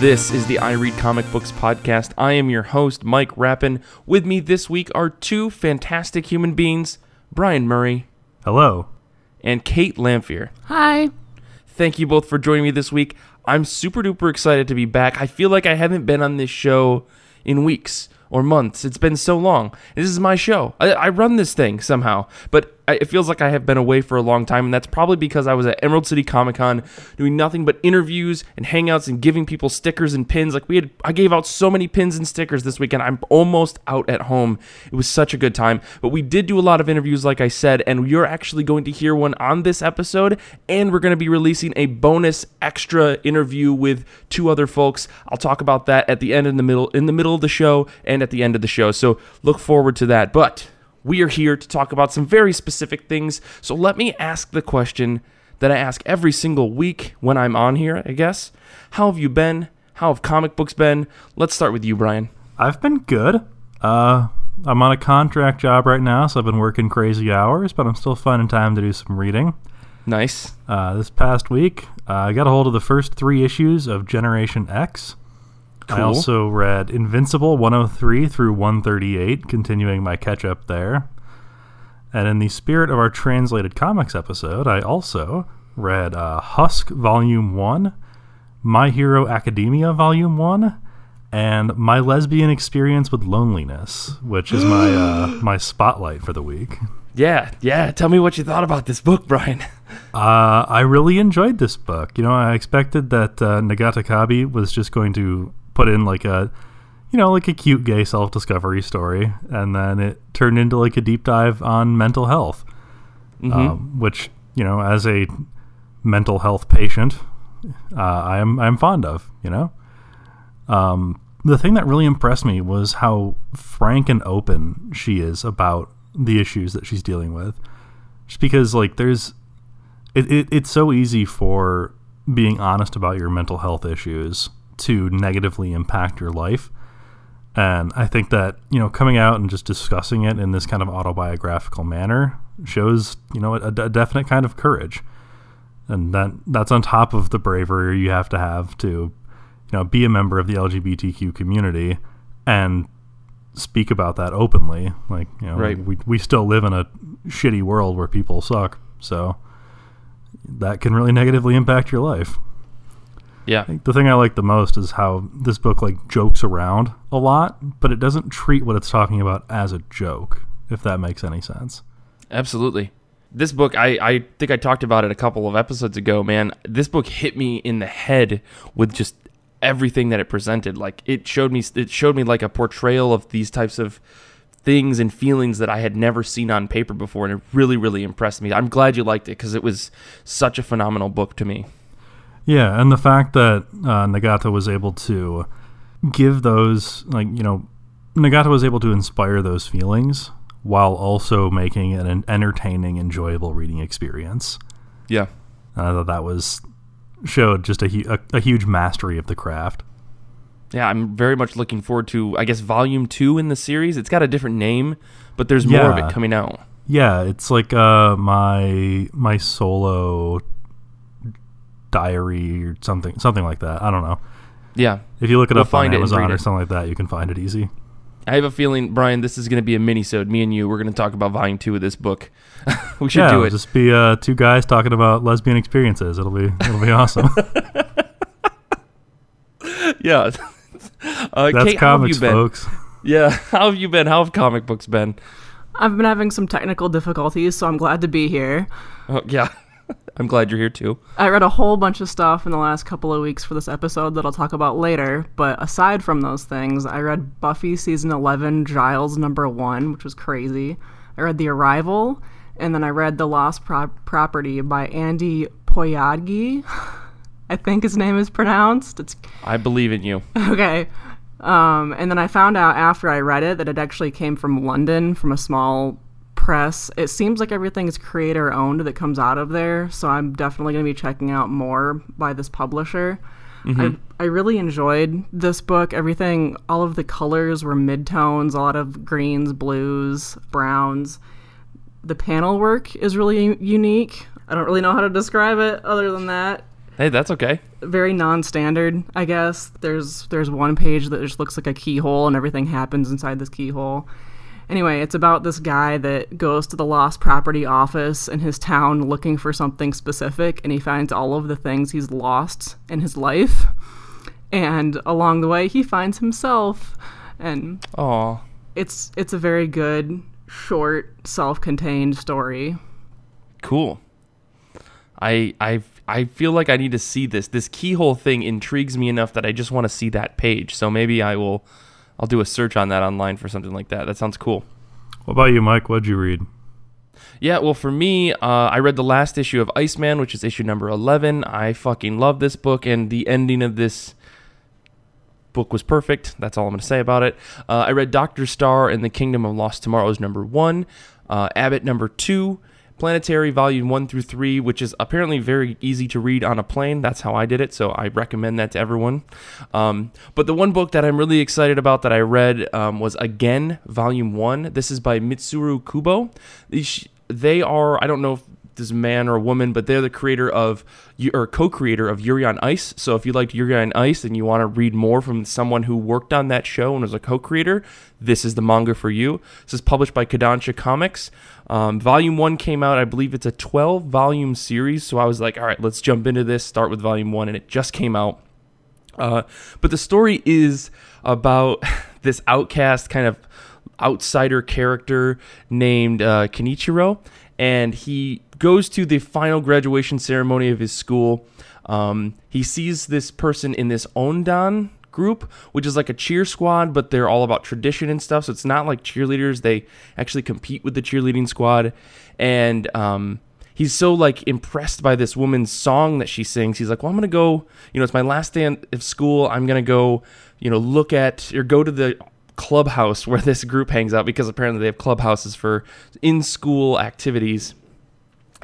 This is the I Read Comic Books podcast. I am your host, Mike Rappin. With me this week are two fantastic human beings, Brian Murray Hello. and Kate Lamphere. Hi. Thank you both for joining me this week. I'm super duper excited to be back. I feel like I haven't been on this show in weeks or months. It's been so long. This is my show. I, I run this thing somehow, but I, it feels like I have been away for a long time, and that's probably because I was at Emerald City Comic Con doing nothing but interviews and hangouts and giving people stickers and pins. Like we had, I gave out so many pins and stickers this weekend. I'm almost out at home. It was such a good time. But we did do a lot of interviews, like I said, and you're actually going to hear one on this episode, and we're going to be releasing a bonus extra interview with two other folks. I'll talk about that at the end in the middle in the middle of the show and at the end of the show. So look forward to that. But we are here to talk about some very specific things. So let me ask the question that I ask every single week when I'm on here, I guess. How have you been? How have comic books been? Let's start with you, Brian. I've been good. Uh, I'm on a contract job right now, so I've been working crazy hours, but I'm still finding time to do some reading. Nice. Uh, this past week, uh, I got a hold of the first three issues of Generation X. I also read Invincible 103 through 138, continuing my catch up there. And in the spirit of our translated comics episode, I also read uh, Husk Volume 1, My Hero Academia Volume 1, and My Lesbian Experience with Loneliness, which is my uh, my spotlight for the week. Yeah, yeah. Tell me what you thought about this book, Brian. Uh, I really enjoyed this book. You know, I expected that uh, Nagata Kabi was just going to put in like a, you know, like a cute gay self discovery story, and then it turned into like a deep dive on mental health, um, which you know, as a mental health patient, uh, I am I'm fond of. You know, um, the thing that really impressed me was how frank and open she is about the issues that she's dealing with. Just because like there's it, it, it's so easy for being honest about your mental health issues to negatively impact your life. And I think that, you know, coming out and just discussing it in this kind of autobiographical manner shows, you know, a, a definite kind of courage. And that that's on top of the bravery you have to have to, you know, be a member of the LGBTQ community and speak about that openly. Like, you know, Right. we, we still live in a shitty world where people suck. So that can really negatively impact your life. Yeah. The thing I like the most is how this book like jokes around a lot, but it doesn't treat what it's talking about as a joke, if that makes any sense. Absolutely. This book, I, I think I talked about it a couple of episodes ago, man. This book hit me in the head with just everything that it presented. Like it showed me it showed me like a portrayal of these types of things and feelings that I had never seen on paper before and it really really impressed me. I'm glad you liked it cuz it was such a phenomenal book to me. Yeah, and the fact that uh, Nagata was able to give those, like, you know, Nagata was able to inspire those feelings while also making it an entertaining, enjoyable reading experience. Yeah. And I thought that was showed just a, hu- a, a huge mastery of the craft. Yeah, I'm very much looking forward to I guess volume 2 in the series. It's got a different name, but there's more of it coming out. Yeah, it's like uh, my my solo diary or something something like that. I don't know. Yeah. If you look it We'll up find on it and Amazon or something like that, you can find it easy. I have a feeling, Brian, this is going to be a mini-sode. Me and you, we're going to talk about volume two of this book. we should yeah, do it'll just be uh, two guys talking about lesbian experiences. It'll be it'll be awesome. Yeah. uh, That's Kate, how have comics, you been? folks. Yeah. How have you been? How have comic books been? I've been having some technical difficulties, so I'm glad to be here. Oh, yeah. I'm glad you're here too. I read a whole bunch of stuff in the last couple of weeks for this episode that I'll talk about later, but aside from those things, I read Buffy season 11, Giles number 1, which was crazy. I read The Arrival, and then I read The Lost Pro- Property by Andy Poyiadgi. I think his name is pronounced. It's I believe in you. Okay. Um, and then I found out after I read it that it actually came from London, from a small press. It seems like everything is creator owned that comes out of there, so I'm definitely going to be checking out more by this publisher. I, mm-hmm. I really enjoyed this book. Everything, all of the colors were mid-tones, a lot of greens, blues, browns. The panel work is really unique. I don't really know how to describe it other than that. Hey, that's okay. very non-standard, I guess. There's there's one page that just looks like a keyhole and everything happens inside this keyhole. Anyway, it's about this guy that goes to the lost property office in his town looking for something specific and he finds all of the things he's lost in his life. And along the way, he finds himself and Oh, it's it's a very good short self-contained story. cool. I I I feel like I need to see this. This keyhole thing intrigues me enough that I just want to see that page. So maybe I will I'll do a search on that online for something like that. That sounds cool. What about you, Mike? What'd you read? Yeah, well, for me, uh, I read the last issue of Iceman, which is issue number 11. I fucking love this book, and the ending of this book was perfect. That's all I'm going to say about it. Uh, I read Doctor Star and the Kingdom of Lost Tomorrows number one, uh, Abbott number two, Planetary volume one through three, which is apparently very easy to read on a plane. That's how I did it, so I recommend that to everyone. Um, but the one book that I'm really excited about that I read um, was Again, volume one. This is by Mitsuru Kubo. They are, I don't know if this man or woman, but they're the creator of or co-creator of Yuri on Ice. So if you liked Yuri on Ice and you want to read more from someone who worked on that show and was a co-creator, this is the manga for you. This is published by Kodansha Comics. Um, volume one came out, I believe it's a 12-volume series. So I was like, all right, let's jump into this. Start with volume one, and it just came out. Uh, but the story is about this outcast kind of outsider character named uh, Kenichiro, and he goes to the final graduation ceremony of his school. Um, he sees this person in this Ondan group, which is like a cheer squad, but they're all about tradition and stuff. So it's not like cheerleaders; they actually compete with the cheerleading squad, and um, he's so like impressed by this woman's song that she sings. He's like, "Well, I'm gonna go. You know, it's my last day of school. I'm gonna go. You know, look at or go to the clubhouse where this group hangs out because apparently they have clubhouses for in-school activities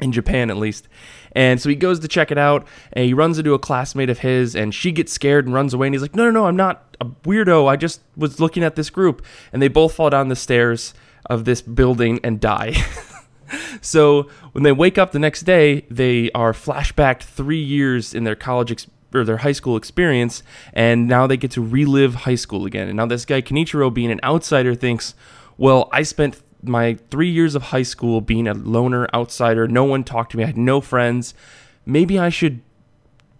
in Japan at least." And so he goes to check it out, and he runs into a classmate of his, and she gets scared and runs away. And he's like, "No, no, no, I'm not a weirdo. I just was looking at this group." And they both fall down the stairs of this building and die. So when they wake up the next day, they are flashbacked three years in their college or their high school experience, and now they get to relive high school again. And now this guy Kenichiro, being an outsider, thinks, "Well, I spent my three years of high school being a loner outsider. No one talked to me. I had no friends. Maybe I should."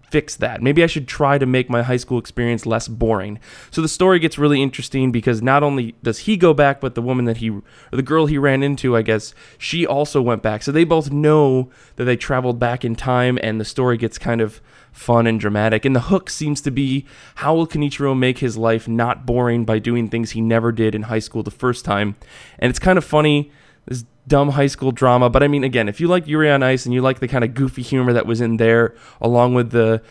fix that. Maybe I should try to make my high school experience less boring. So the story gets really interesting because not only does he go back, but the woman that he, or the girl he ran into, I guess, she also went back. So they both know that they traveled back in time, and the story gets kind of fun and dramatic. And the hook seems to be how will Kenichiro make his life not boring by doing things he never did in high school the first time? And it's kind of funny. This dumb high school drama. But I mean, again, if you like Yuri on Ice and you like the kind of goofy humor that was in there, along with the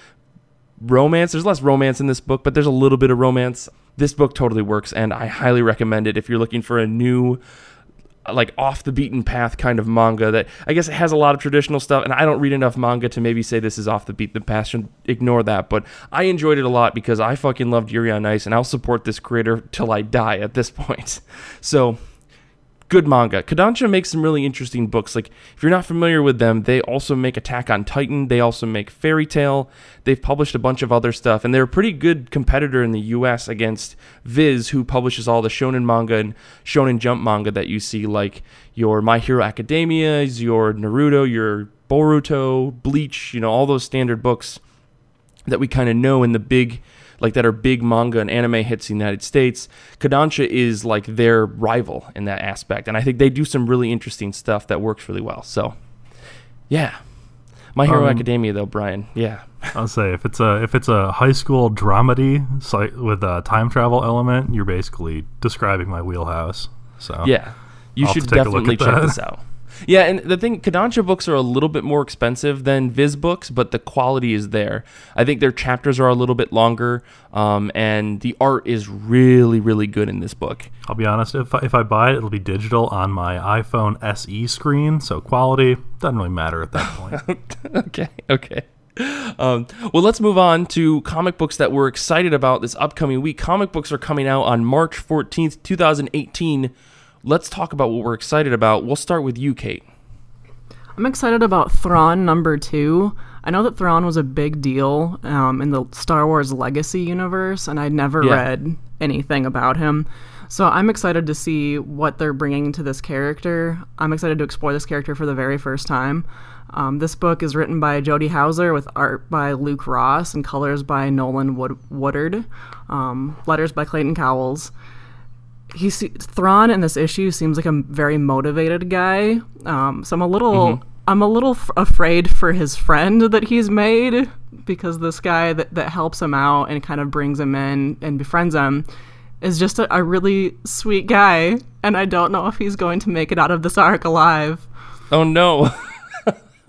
romance, there's less romance in this book, but there's a little bit of romance. This book totally works, and I highly recommend it if you're looking for a new, like off the beaten path kind of manga that I guess it has a lot of traditional stuff. And I don't read enough manga to maybe say this is off the beaten path. Should ignore that, but I enjoyed it a lot because I fucking loved Yuri on Ice, and I'll support this creator till I die at this point. So good manga. Kodansha makes some really interesting books. Like if you're not familiar with them, they also make Attack on Titan. They also make Fairy Tail. They've published a bunch of other stuff, and they're a pretty good competitor in the U.S. against Viz, who publishes all the shonen manga and shonen jump manga that you see, like your My Hero Academia's, your Naruto, your Boruto, Bleach. You know all those standard books that we kind of know in the big like that are big manga and anime hits in the United States. Kodansha is like their rival in that aspect, and I think they do some really interesting stuff that works really well. So, yeah, My Hero Um, Academia though, Brian. Yeah, I'll say if it's a if it's a high school dramedy site with a time travel element, you're basically describing my wheelhouse. So yeah, you I'll should to take a look definitely check that. this out. Yeah, and the thing, Kodansha books are a little bit more expensive than Viz books, but the quality is there. I think their chapters are a little bit longer, um, and the art is really, really good in this book. I'll be honest, if I, if I buy it, it'll be digital on my iPhone SE screen, so quality doesn't really matter at that point. okay, okay. Um, well, let's move on to comic books that we're excited about this upcoming week. Comic books are coming out on March 14th, 2018. Let's talk about what we're excited about. We'll start with you, Kate. I'm excited about Thrawn number two. I know that Thrawn was a big deal um, in the Star Wars Legacy universe, and I'd never Yeah. read anything about him. So I'm excited to see what they're bringing to this character. I'm excited to explore this character for the very first time. Um, this book is written by Jody Houser with art by Luke Ross and colors by Nolan Wood- Woodard, um, letters by Clayton Cowles he se- Thrawn in this issue seems like a very motivated guy. Um, so I'm a little I'm a little f- afraid for his friend that he's made because this guy that, that helps him out and kind of brings him in and befriends him is just a, a really sweet guy, and I don't know if he's going to make it out of this arc alive. Oh no.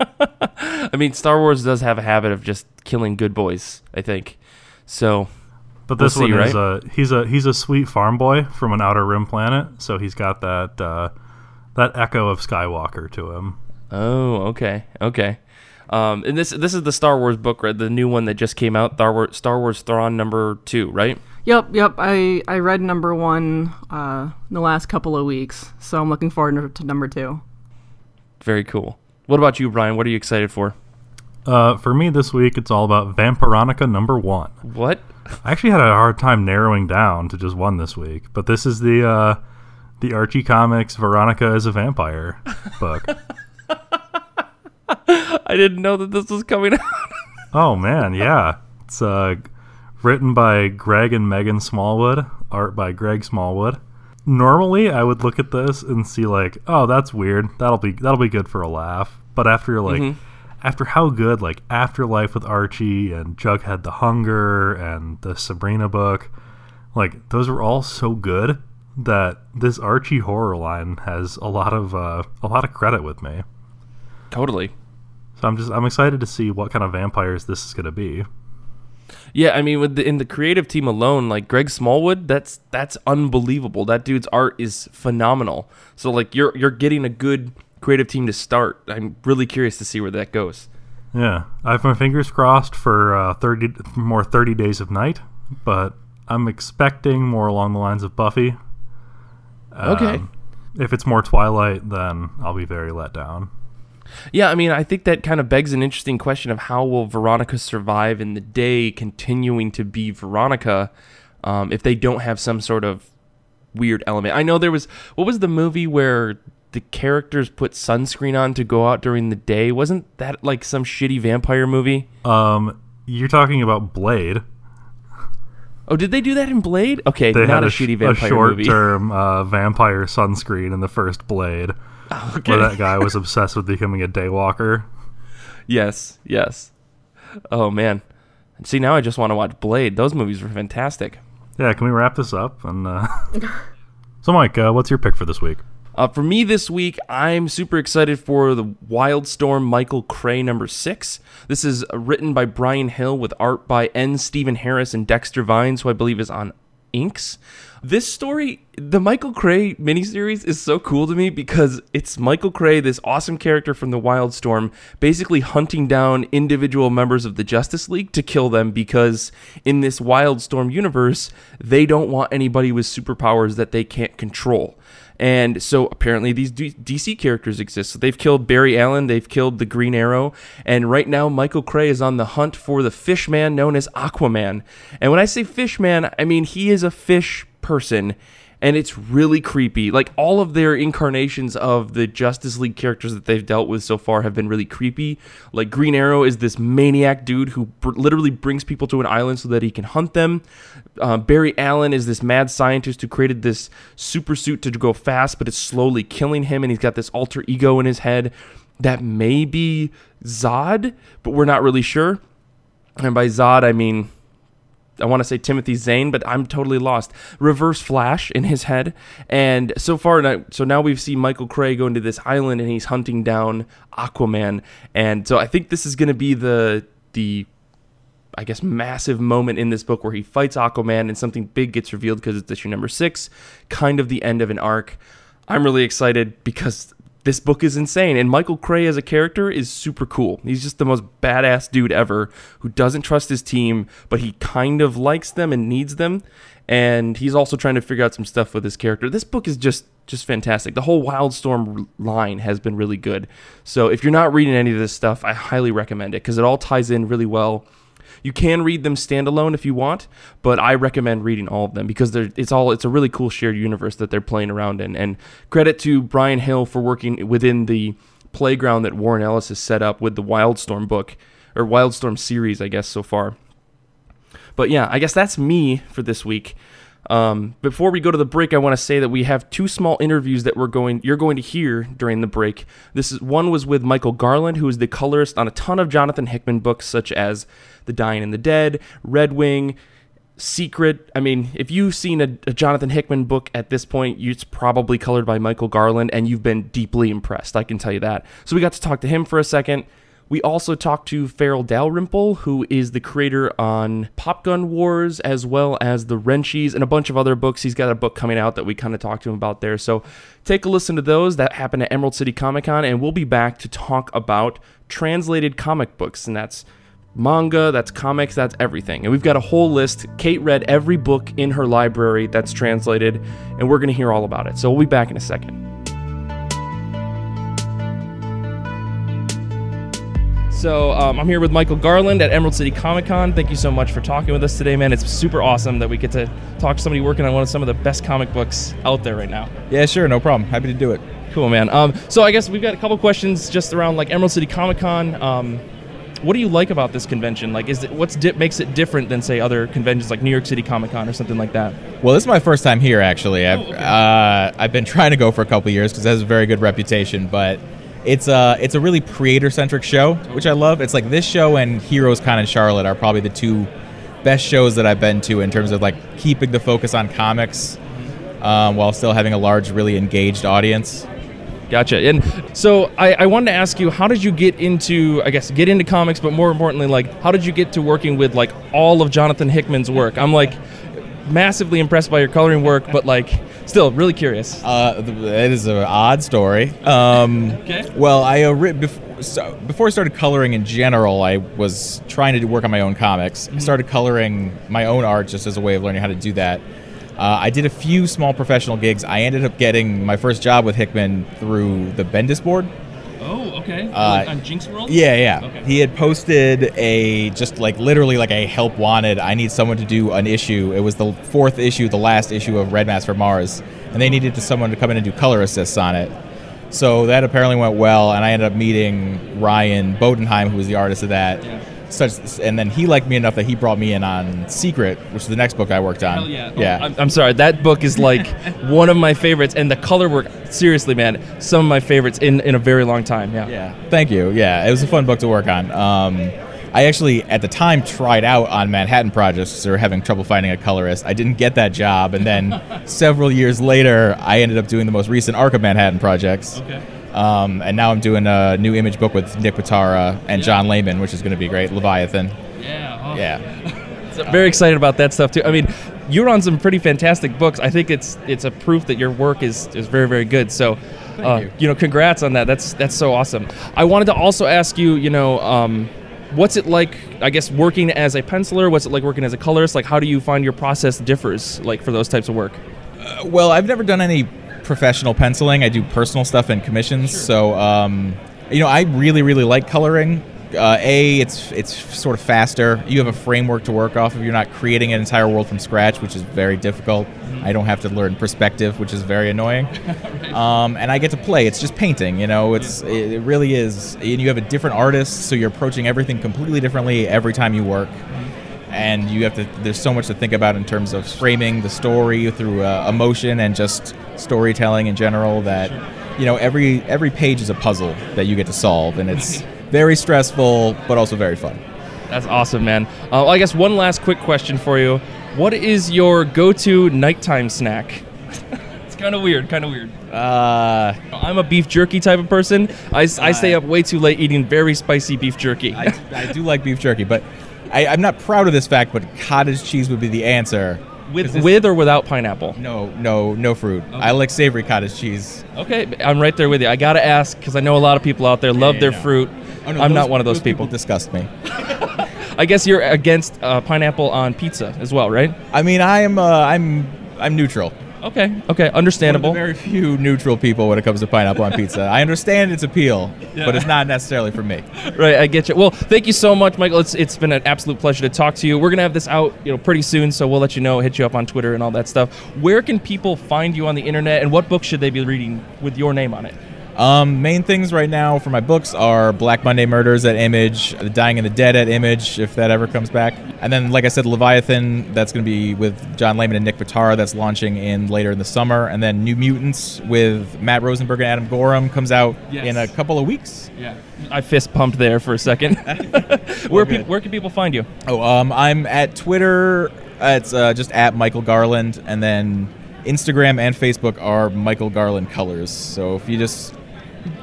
I mean, Star Wars does have a habit of just killing good boys. I think so. But We'll this see, one is right? a he's a he's a sweet farm boy from an outer rim planet, so he's got that uh, that echo of Skywalker to him. Oh, okay, okay. Um, and this this is the Star Wars book, right? The new one that just came out, Star Wars Star Wars Thrawn number two, right? Yep, yep. I I read number one uh, in the last couple of weeks, so I'm looking forward to number two. Very cool. What about you, Brian? What are you excited for? Uh, for me this week, it's all about Vampironica number one. What? I actually had a hard time narrowing down to just one this week, but this is the uh, the Archie Comics Veronica is a Vampire book. I didn't know that this was coming out. oh man, yeah, it's uh, written by Greg and Megan Smallwood, art by Greg Smallwood. Normally, I would look at this and see like, oh, that's weird. That'll be that'll be good for a laugh. But after like, after how good like Afterlife with Archie and Jughead the Hunger and the Sabrina book, like those were all so good that this Archie horror line has a lot of uh, a lot of credit with me. totally. So I'm just I'm excited to see what kind of vampires this is going to be. Yeah, I mean, with the, in the creative team alone, like Greg Smallwood, that's that's unbelievable. That dude's art is phenomenal. So like you're you're getting a good creative team to start. I'm really curious to see where that goes. Yeah, I have my fingers crossed for uh, thirty more thirty days of night, but I'm expecting more along the lines of Buffy. Okay. Um, if it's more Twilight, then I'll be very let down. Yeah, I mean, I think that kind of begs an interesting question of how will Veronica survive in the day, continuing to be Veronica, um, if they don't have some sort of weird element. I know there was what was the movie where the characters put sunscreen on to go out during the day? Wasn't that like some shitty vampire movie? Um, you're talking about Blade. Oh, did they do that in Blade? Okay, They not had a, a, sh- shitty a vampire movie. short-term uh, vampire sunscreen in the first Blade, okay. where that guy was obsessed with becoming a daywalker. Yes, yes. Oh man. See, now I just want to watch Blade. Those movies were fantastic. Yeah, can we wrap this up? And uh... so, Mike, uh, what's your pick for this week? Uh, for me this week, I'm super excited for the Wildstorm Michael Cray number six. This is written by Bryan Hill with art by N. Stephen Harris and Dexter Vines, who I believe is on Inks. This story, the Michael Cray miniseries, is so cool to me because it's Michael Cray, this awesome character from the Wildstorm, basically hunting down individual members of the Justice League to kill them because in this Wildstorm universe, they don't want anybody with superpowers that they can't control. And so apparently these D- DC characters exist. So they've killed Barry Allen, they've killed the Green Arrow, and right now Michael Cray is on the hunt for the fish man known as Aquaman. And when I say fish man, I mean he is a fish person and it's really creepy. Like all of their incarnations of the Justice League characters that they've dealt with so far have been really creepy. Like Green Arrow is this maniac dude who br- literally brings people to an island so that he can hunt them. Uh, Barry Allen is this mad scientist who created this super suit to go fast, but it's slowly killing him, and he's got this alter ego in his head that may be Zod, but we're not really sure. And by Zod, I mean I want to say Timothy Zahn, but I'm totally lost. Reverse Flash in his head, and so far, so now we've seen Michael Cray go into this island and he's hunting down Aquaman, and so I think this is going to be the the I guess massive moment in this book where he fights Aquaman and something big gets revealed because it's issue number six, kind of the end of an arc. I'm really excited because this book is insane. And Michael Cray as a character is super cool. He's just the most badass dude ever who doesn't trust his team, but he kind of likes them and needs them. And he's also trying to figure out some stuff with his character. This book is just just fantastic. The whole Wildstorm line has been really good. So if you're not reading any of this stuff, I highly recommend it because it all ties in really well. You can read them standalone if you want, but I recommend reading all of them because it's all it's a really cool shared universe that they're playing around in. And credit to Bryan Hill for working within the playground that Warren Ellis has set up with the Wildstorm book or Wildstorm series, I guess so far. But yeah, I guess that's me for this week. Um, before we go to the break, I want to say that we have two small interviews that we're going you're going to hear during the break. This is one was with Michael Garland, who is the colorist on a ton of Jonathan Hickman books, such as The Dying and the Dead, Red Wing, Secret. I mean, if you've seen a, a Jonathan Hickman book at this point, it's probably colored by Michael Garland, and you've been deeply impressed. I can tell you that. So we got to talk to him for a second. We also talked to Farel Dalrymple, who is the creator on Popgun Wars, as well as The Wrenchies and a bunch of other books. He's got a book coming out that we kind of talked to him about there. So take a listen to those. That happened at Emerald City Comic Con, and we'll be back to talk about translated comic books, and that's manga, that's comics, that's everything. And we've got a whole list. Kate read every book in her library that's translated, and we're going to hear all about it. So we'll be back in a second. So um, I'm here with Michael Garland at Emerald City Comic Con. Thank you so much for talking with us today, man. It's super awesome that we get to talk to somebody working on one of some of the best comic books out there right now. Yeah, sure, no problem. Happy to do it. Cool, man. Um, so I guess we've got a couple questions just around like Emerald City Comic Con. Um, what do you like about this convention? Like, is it what's di- makes it different than say other conventions like New York City Comic Con or something like that? Well, this is my first time here. Actually, I've oh, okay. uh, I've been trying to go for a couple years because it has a very good reputation, but it's a it's a really creator centric show, which I love. It's like this show and Heroes Con in Charlotte are probably the two best shows that I've been to in terms of like keeping the focus on comics um, while still having a large, really engaged audience. Gotcha. And so I, I, wanted to ask you, how did you get into, I guess, get into comics, but more importantly, like, how did you get to working with like all of Jonathan Hickman's work? I'm like massively impressed by your coloring work, but like still really curious. Uh, it is an odd story. Um, okay. Well, I uh, before, so before I started coloring in general, I was trying to work on my own comics. Mm-hmm. I started coloring my own art just as a way of learning how to do that. Uh, I did a few small professional gigs. I ended up getting my first job with Hickman through the Bendis board. Oh, okay. Uh, on Jinx World. Yeah, yeah. Okay. He had posted a just like literally like a help wanted. I need someone to do an issue. It was the fourth issue, the last issue of Red Mass for Mars, and they needed to someone to come in and do color assists on it. So that apparently went well, and I ended up meeting Ryan Bodenheim, who was the artist of that. Yeah such, and then he liked me enough that he brought me in on Secret, which is the next book I worked on. Hell yeah! Yeah. Oh, I'm, I'm, sorry, that book is like one of my favorites, and the color work, seriously, man, some of my favorites in in a very long time. Yeah. Yeah. Thank you. Yeah, it was a fun book to work on. Um, I actually, at the time, tried out on Manhattan projects because they were having trouble finding a colorist. I didn't get that job, and then several years later, I ended up doing the most recent arc of Manhattan projects. Okay. Um, and now I'm doing a new image book with Nick Pitarra and yeah. John Layman, which is going to be great. Leviathan. Yeah. Oh. Yeah. so very excited about that stuff too. I mean, you're on some pretty fantastic books. I think it's it's a proof that your work is, is very very good. So, uh, you. you. know, congrats on that. That's that's so awesome. I wanted to also ask you, you know, um, what's it like? I guess working as a penciler. What's it like working as a colorist? Like, how do you find your process differs like for those types of work? Uh, well, I've never done any professional penciling. I do personal stuff and commissions. Sure. So, um, you know, I really, really like coloring. Uh, a, it's it's sort of faster. You have a framework to work off of. You're not creating an entire world from scratch, which is very difficult. Mm-hmm. I don't have to learn perspective, which is very annoying. right. um, and I get to play. It's just painting. You know, it's it really is. And you have a different artist, so you're approaching everything completely differently every time you work. Mm-hmm and you have to there's so much to think about in terms of framing the story through uh, emotion and just storytelling in general that you know every every page is a puzzle that you get to solve and it's very stressful but also very fun that's awesome man uh, well, i guess one last quick question for you what is your go-to nighttime snack it's kind of weird kind of weird uh, I'm a beef jerky type of person. I, I stay up way too late eating very spicy beef jerky. I, I do like beef jerky, but I, am not proud of this fact, but cottage cheese would be the answer. With this- with or without pineapple? No, no, no fruit. I like savory cottage cheese. Okay, I'm right there with you. I gotta ask because I know a lot of people out there love yeah, their no. fruit. Oh, no, I'm those- not one of those, people. people. disgust me. I guess you're against uh, pineapple on pizza as well, right? I mean, I'm uh, I'm I'm neutral. Okay, okay, understandable. very few neutral people when it comes to pineapple on pizza. I understand its appeal, but it's not necessarily for me. Right, I get you. Well, thank you so much, Michael. It's it's been an absolute pleasure to talk to you. We're gonna have this out, you know, pretty soon, so we'll let you know, hit you up on Twitter and all that stuff. Where can people find you on the internet, and what books should they be reading with your name on it? Um, main things right now for my books are Black Monday Murders at Image, The Dying and the Dead at Image, if that ever comes back. And then, like I said, Leviathan, that's going to be with John Layman and Nick Pitarra, that's launching in later in the summer. And then New Mutants with Matt Rosenberg and Adam Gorham comes out Yes. in a couple of weeks. Yeah, I fist pumped there for a second. where pe- where can people find you? Oh, um, I'm at Twitter. Uh, it's uh, just at Michael Garland, and then Instagram and Facebook are Michael Garland Colors. So if you just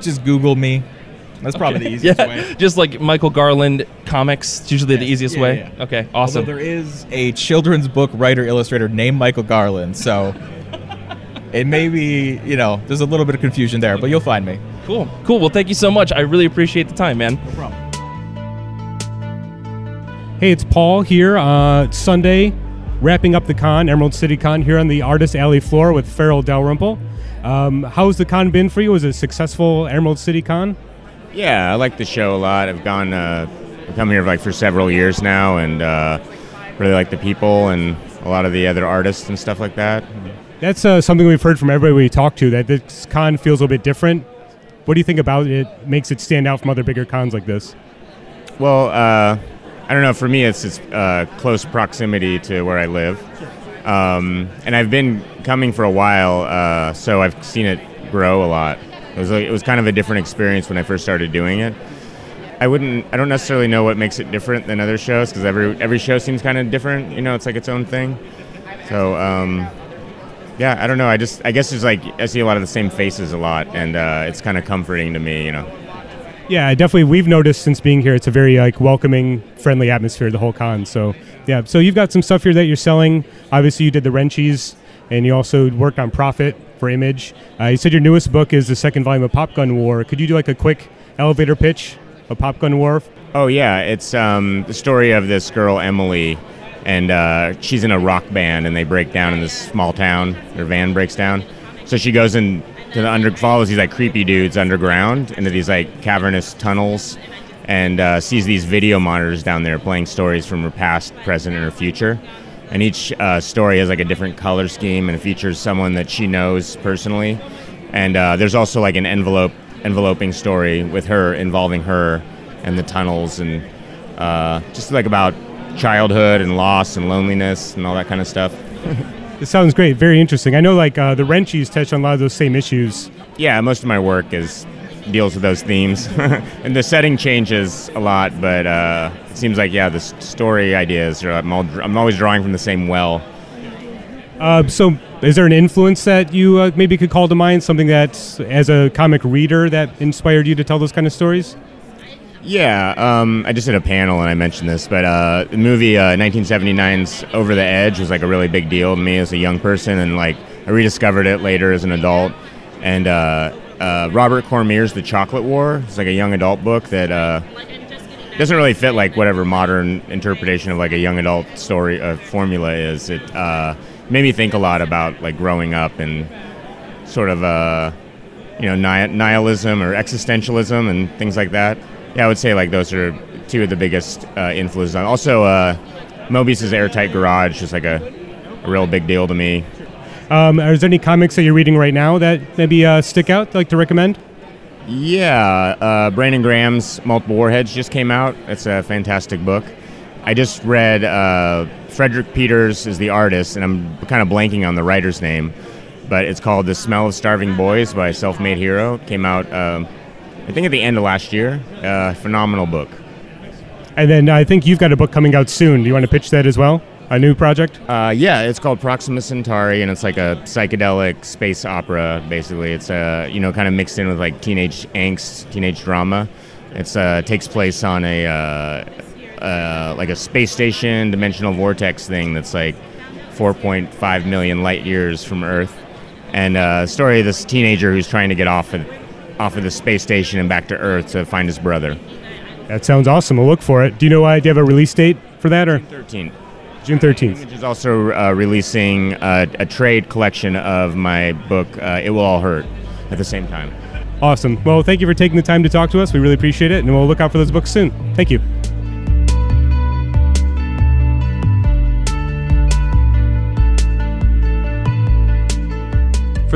just Google me, that's probably the easiest yeah, way. just like Michael Garland comics. It's usually the easiest yeah, way. yeah. Okay, Although awesome. there is a children's book writer illustrator named Michael Garland, so it may be you know there's a little bit of confusion there, but you'll find me. Cool, cool. Well, thank you so much. I really appreciate the time, man. No problem. Hey, it's Paul here. Uh, it's Sunday, wrapping up the con, Emerald City Con, here on the Artist Alley floor with Farel Dalrymple. Um, how's the con been for you? Was it a successful Emerald City Con? Yeah, I like the show a lot. I've gone, uh, I've come here like for several years now, and uh, really like the people and a lot of the other artists and stuff like that. That's uh, something we've heard from everybody we talk to, that this con feels a little bit different. What do you think about it makes it stand out from other bigger cons like this? Well, uh, I don't know. For me, it's it's uh, close proximity to where I live, um, and I've been coming for a while, uh, so I've seen it grow a lot. It was like, it was kind of a different experience when I first started doing it. I wouldn't. I don't necessarily know what makes it different than other shows because every every show seems kind of different. You know, it's like its own thing. So um, yeah, I don't know. I just I guess it's like I see a lot of the same faces a lot, and uh, it's kind of comforting to me. You know. Yeah, definitely. We've noticed since being here, it's a very like welcoming, friendly atmosphere the whole con. So yeah, so you've got some stuff here that you're selling. Obviously, you did the Wrenchies, and you also worked on Prophet for Image. Uh, you said your newest book is the second volume of Pop Gun War. Could you do like a quick elevator pitch of Pop Gun War? Oh yeah, it's um, the story of this girl Emily, and uh, she's in a rock band, and they break down in this small town. Their van breaks down, so she goes in to the under follows these like creepy dudes underground into these like cavernous tunnels, and uh, sees these video monitors down there playing stories from her past, present, and her future. And each uh, story has like a different color scheme and features someone that she knows personally. And uh, there's also like an envelope enveloping story with her involving her and the tunnels and uh, just like about childhood and loss and loneliness and all that kind of stuff. it sounds great. Very interesting. I know like uh, the Wrenchies touch on a lot of those same issues. Yeah, most of my work is deals with those themes, and the setting changes a lot, but uh, seems like yeah, the story ideas are I'm, all, I'm always drawing from the same well. Uh, so, is there an influence that you uh, maybe could call to mind? Something that, as a comic reader, that inspired you to tell those kind of stories? Yeah, um, I just did a panel and I mentioned this, but uh, the movie uh, 1979's Over the Edge was like a really big deal to me as a young person, and like I rediscovered it later as an adult. And uh, uh, Robert Cormier's The Chocolate War is like a young adult book that uh, doesn't really fit like whatever modern interpretation of like a young adult story uh, formula is. It uh, made me think a lot about like growing up and sort of uh, you know ni- nihilism or existentialism and things like that. Yeah, I would say like those are two of the biggest uh, influences. Also, uh, Moebius's Airtight Garage is like a, a real big deal to me. Um, are there any comics that you're reading right now that maybe uh, stick out, like to recommend? Yeah, uh, Brandon Graham's Multiple Warheads just came out. It's a fantastic book. I just read uh, Frederik Peeters is the artist, and I'm kind of blanking on the writer's name, but it's called The Smell of Starving Boys by Self Made Hero. It came out, um I think, at the end of last year. Uh, phenomenal book. And then I think you've got a book coming out soon. Do you want to pitch that as well? A new project? Uh, yeah, it's called Proxima Centauri, and it's like a psychedelic space opera. Basically, it's uh, you know kind of mixed in with like teenage angst, teenage drama. It's uh, takes place on a uh, uh, like a space station dimensional vortex thing that's like 4.5 million light years from Earth, and uh, a story of this teenager who's trying to get off of, off of the space station and back to Earth to find his brother. That sounds awesome. We'll look for it. Do you know why? Do you have a release date for that or 13. June 13th? Image is also uh, releasing a, a trade collection of my book, uh, It Will All Hurt, at the same time. Awesome. Well, thank you for taking the time to talk to us. We really appreciate it, and we'll look out for those books soon. Thank you.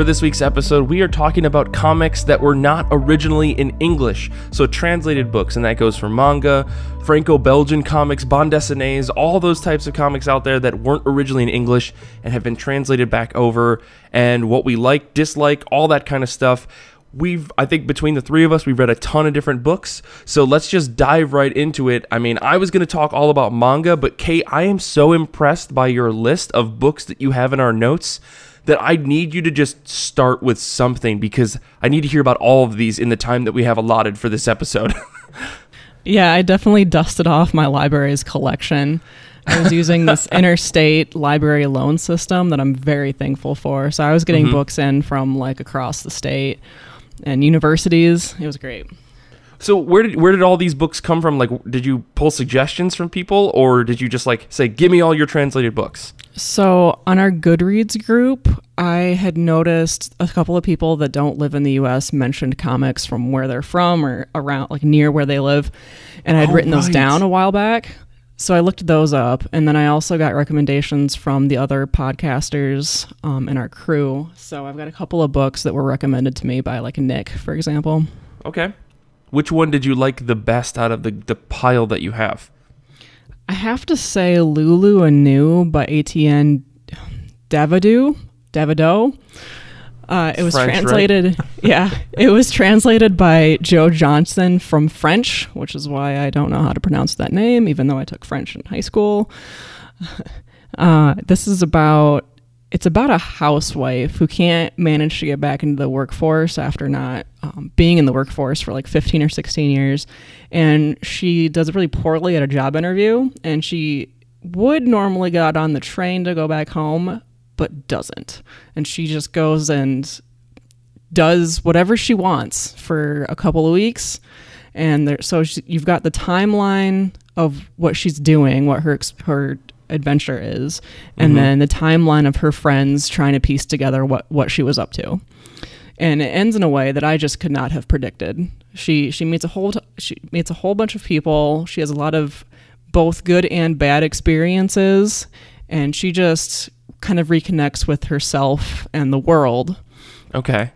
For this week's episode, we are talking about comics that were not originally in English, so translated books, and that goes for manga, Franco Belgian comics, bande dessinées, all those types of comics out there that weren't originally in English and have been translated back over, and what we like, dislike, all that kind of stuff. We've, I think, between the three of us, we've read a ton of different books. So let's just dive right into it. I mean, I was going to talk all about manga, but Kate, I am so impressed by your list of books that you have in our notes that I need you to just start with something because I need to hear about all of these in the time that we have allotted for this episode. Yeah, I definitely dusted off my library's collection. I was using this interstate library loan system that I'm very thankful for. So I was getting mm-hmm. books in from like across the state and universities. It was great. So where did where did all these books come from? Like, did you pull suggestions from people, or did you just like say, "Give me all your translated books"? So on our Goodreads group, I had noticed a couple of people that don't live in the US mentioned comics from where they're from or around like near where they live. And I'd Oh, written those down a while back. So I looked those up and then I also got recommendations from the other podcasters um, in our crew. So I've got a couple of books that were recommended to me by like Nick, for example. Okay. Which one did you like the best out of the the pile that you have? I have to say Lulu Anew by Étienne Davido. Davido. Uh, it was French, right? translated. yeah, it was translated by Joe Johnson from French, which is why I don't know how to pronounce that name, even though I took French in high school. Uh, this is about it's about a housewife who can't manage to get back into the workforce after not um, being in the workforce for like 15 or 16 years. And she does it really poorly at a job interview and she would normally get on the train to go back home but doesn't. And she just goes and does whatever she wants for a couple of weeks. And there, so she, you've got the timeline of what she's doing what her her adventure is and mm-hmm. then the timeline of her friends trying to piece together what what she was up to and it ends in a way that I just could not have predicted. She she meets a whole t- she meets a whole bunch of people. She has a lot of both good and bad experiences, and she just kind of reconnects with herself and the world. Okay.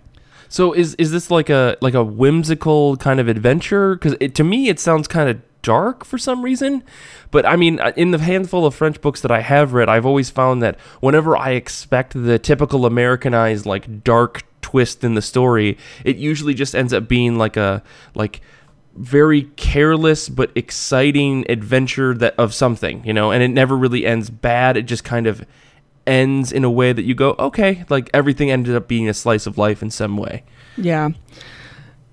So is is this like a like a whimsical kind of adventure? Because to me, it sounds kind of dark for some reason. But I mean, in the handful of French books that I have read, I've always found that whenever I expect the typical Americanized like dark twist in the story, it usually just ends up being like a like very careless but exciting adventure that of something, you know, and it never really ends bad. It just kind of ends in a way that you go, okay, like everything ended up being a slice of life in some way. Yeah,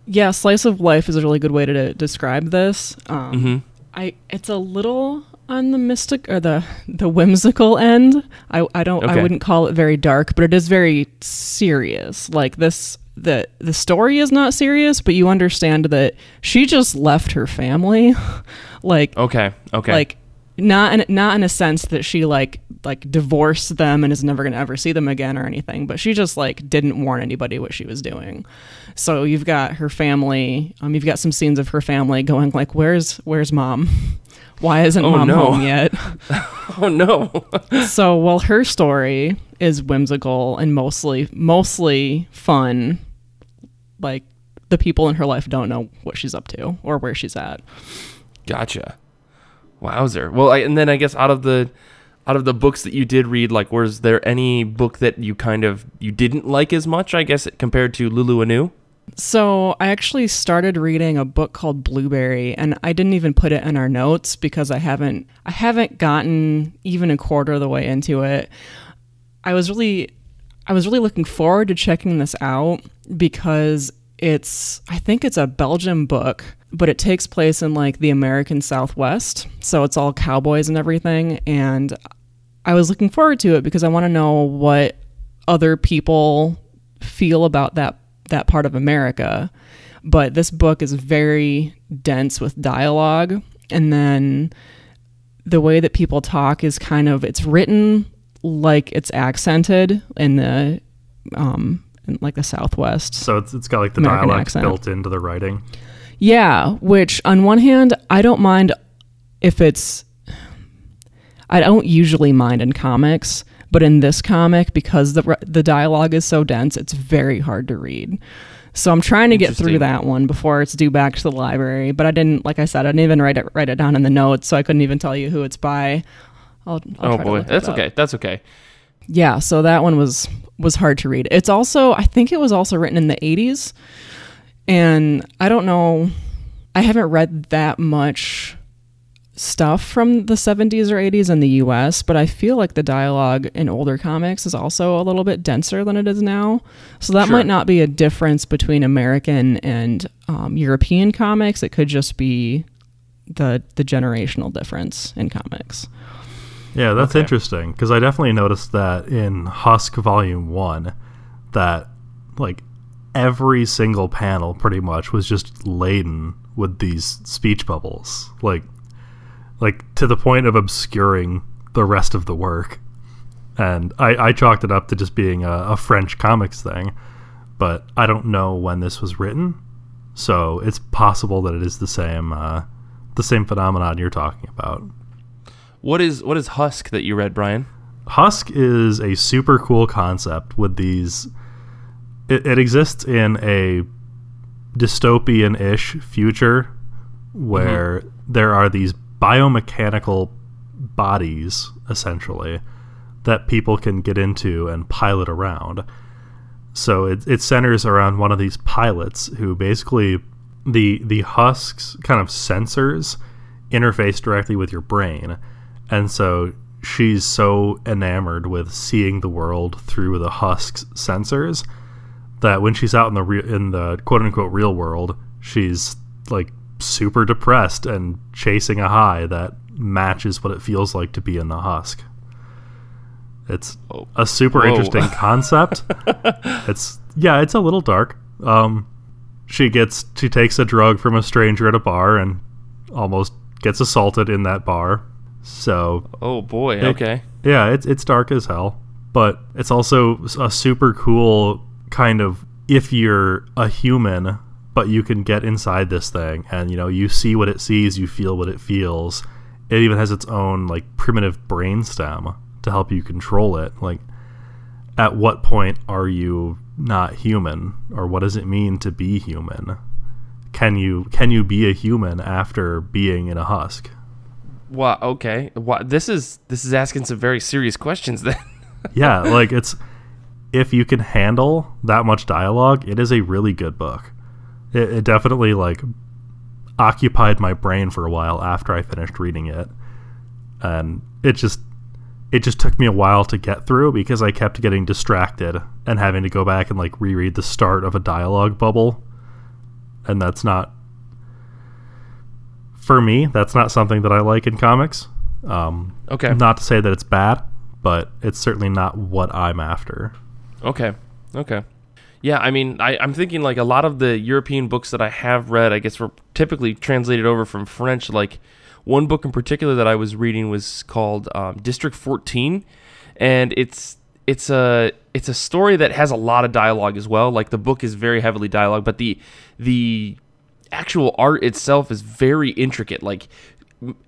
yeah. Slice of life is a really good way to, de- describe this. Um, hmm I it's a little on the mystic or the the whimsical end. I I don't Okay. I wouldn't call it very dark, but it is very serious. Like this the the story is not serious, but you understand that she just left her family. like Okay. Okay. like not in not in a sense that she like like divorced them and is never going to ever see them again or anything but she just like didn't warn anybody what she was doing so you've got her family um you've got some scenes of her family going like where's where's mom why isn't Oh, mom no. home yet oh no. so while her story is whimsical and mostly mostly fun like the people in her life don't know what she's up to or where she's at gotcha. Wowzer. Well, I, and then I guess out of the out of the books that you did read, like, was there any book that you kind of you didn't like as much? I guess compared to Lulu Anew. So I actually started reading a book called Blueberry and I didn't even put it in our notes because I haven't I haven't gotten even a quarter of the way into it. I was really I was really looking forward to checking this out because it's I think it's a Belgian book, but it takes place in like the American Southwest. So it's all cowboys and everything and I was looking forward to it because I want to know what other people feel about that that part of America. But this book is very dense with dialogue and then the way that people talk is kind of it's written like it's accented in the um in like the southwest So it's, it's got like the American dialect accent. built into the writing. Yeah, which on one hand, I don't mind if it's. I don't usually mind in comics, but in this comic, because the the dialogue is so dense, it's very hard to read. So I'm trying to get through that one before it's due back to the library. But I didn't, like I said, I didn't even write it write it down in the notes, so I couldn't even tell you who it's by. I'll, I'll oh try to boy, look it that's up. okay. That's okay. Yeah, so that one was was hard to read. It's also I think it was also written in the 80s and I don't know I haven't read that much stuff from the 70s or 80s in the US, but I feel like the dialogue in older comics is also a little bit denser than it is now. So that Sure. might not be a difference between American and um, European comics. It could just be the the generational difference in comics. Yeah, that's Okay. interesting because I definitely noticed that in Husk Volume One, that like every single panel pretty much was just laden with these speech bubbles, like like to the point of obscuring the rest of the work. And I, I chalked it up to just being a, a French comics thing, but I don't know when this was written, so it's possible that it is the same uh, the same phenomenon you're talking about. What is what is Husk that you read, Brian? Husk is a super cool concept with these. It, it exists in a dystopian ish future where mm-hmm. there are these biomechanical bodies, essentially, that people can get into and pilot around. So it, it centers around one of these pilots who basically the the husks kind of sensors interface directly with your brain, and so she's so enamored with seeing the world through the husks sensors that when she's out in the re- in the quote unquote real world, she's like super depressed and chasing a high that matches what it feels like to be in the husk. It's Oh. a super Whoa. interesting concept. it's yeah, it's a little dark. Um, she gets she takes a drug from a stranger at a bar and almost gets assaulted in that bar. So Oh boy. It- Okay. yeah, it's it's dark as hell, but it's also a super cool kind of if you're a human, but you can get inside this thing and you know you see what it sees, you feel what it feels. It even has its own like primitive brain stem to help you control it. Like, at what point are you not human, or what does it mean to be human? Can you can you be a human after being in a husk? Wow. Okay. Wow. This is this is asking some very serious questions. Then. yeah, like it's if you can handle that much dialogue, it is a really good book. It, it definitely like occupied my brain for a while after I finished reading it, and it just it just took me a while to get through because I kept getting distracted and having to go back and like reread the start of a dialogue bubble, and that's not for me. That's not something that I like in comics. Um, Okay. not to say that it's bad, but it's certainly not what I'm after. Okay. Okay. Yeah, I mean, I, I'm thinking like a lot of the European books that I have read, I guess were typically translated over from French. Like one book in particular that I was reading was called um, District 14, and it's it's a it's a story that has a lot of dialogue as well. Like the book is very heavily dialogue, but the the actual art itself is very intricate. Like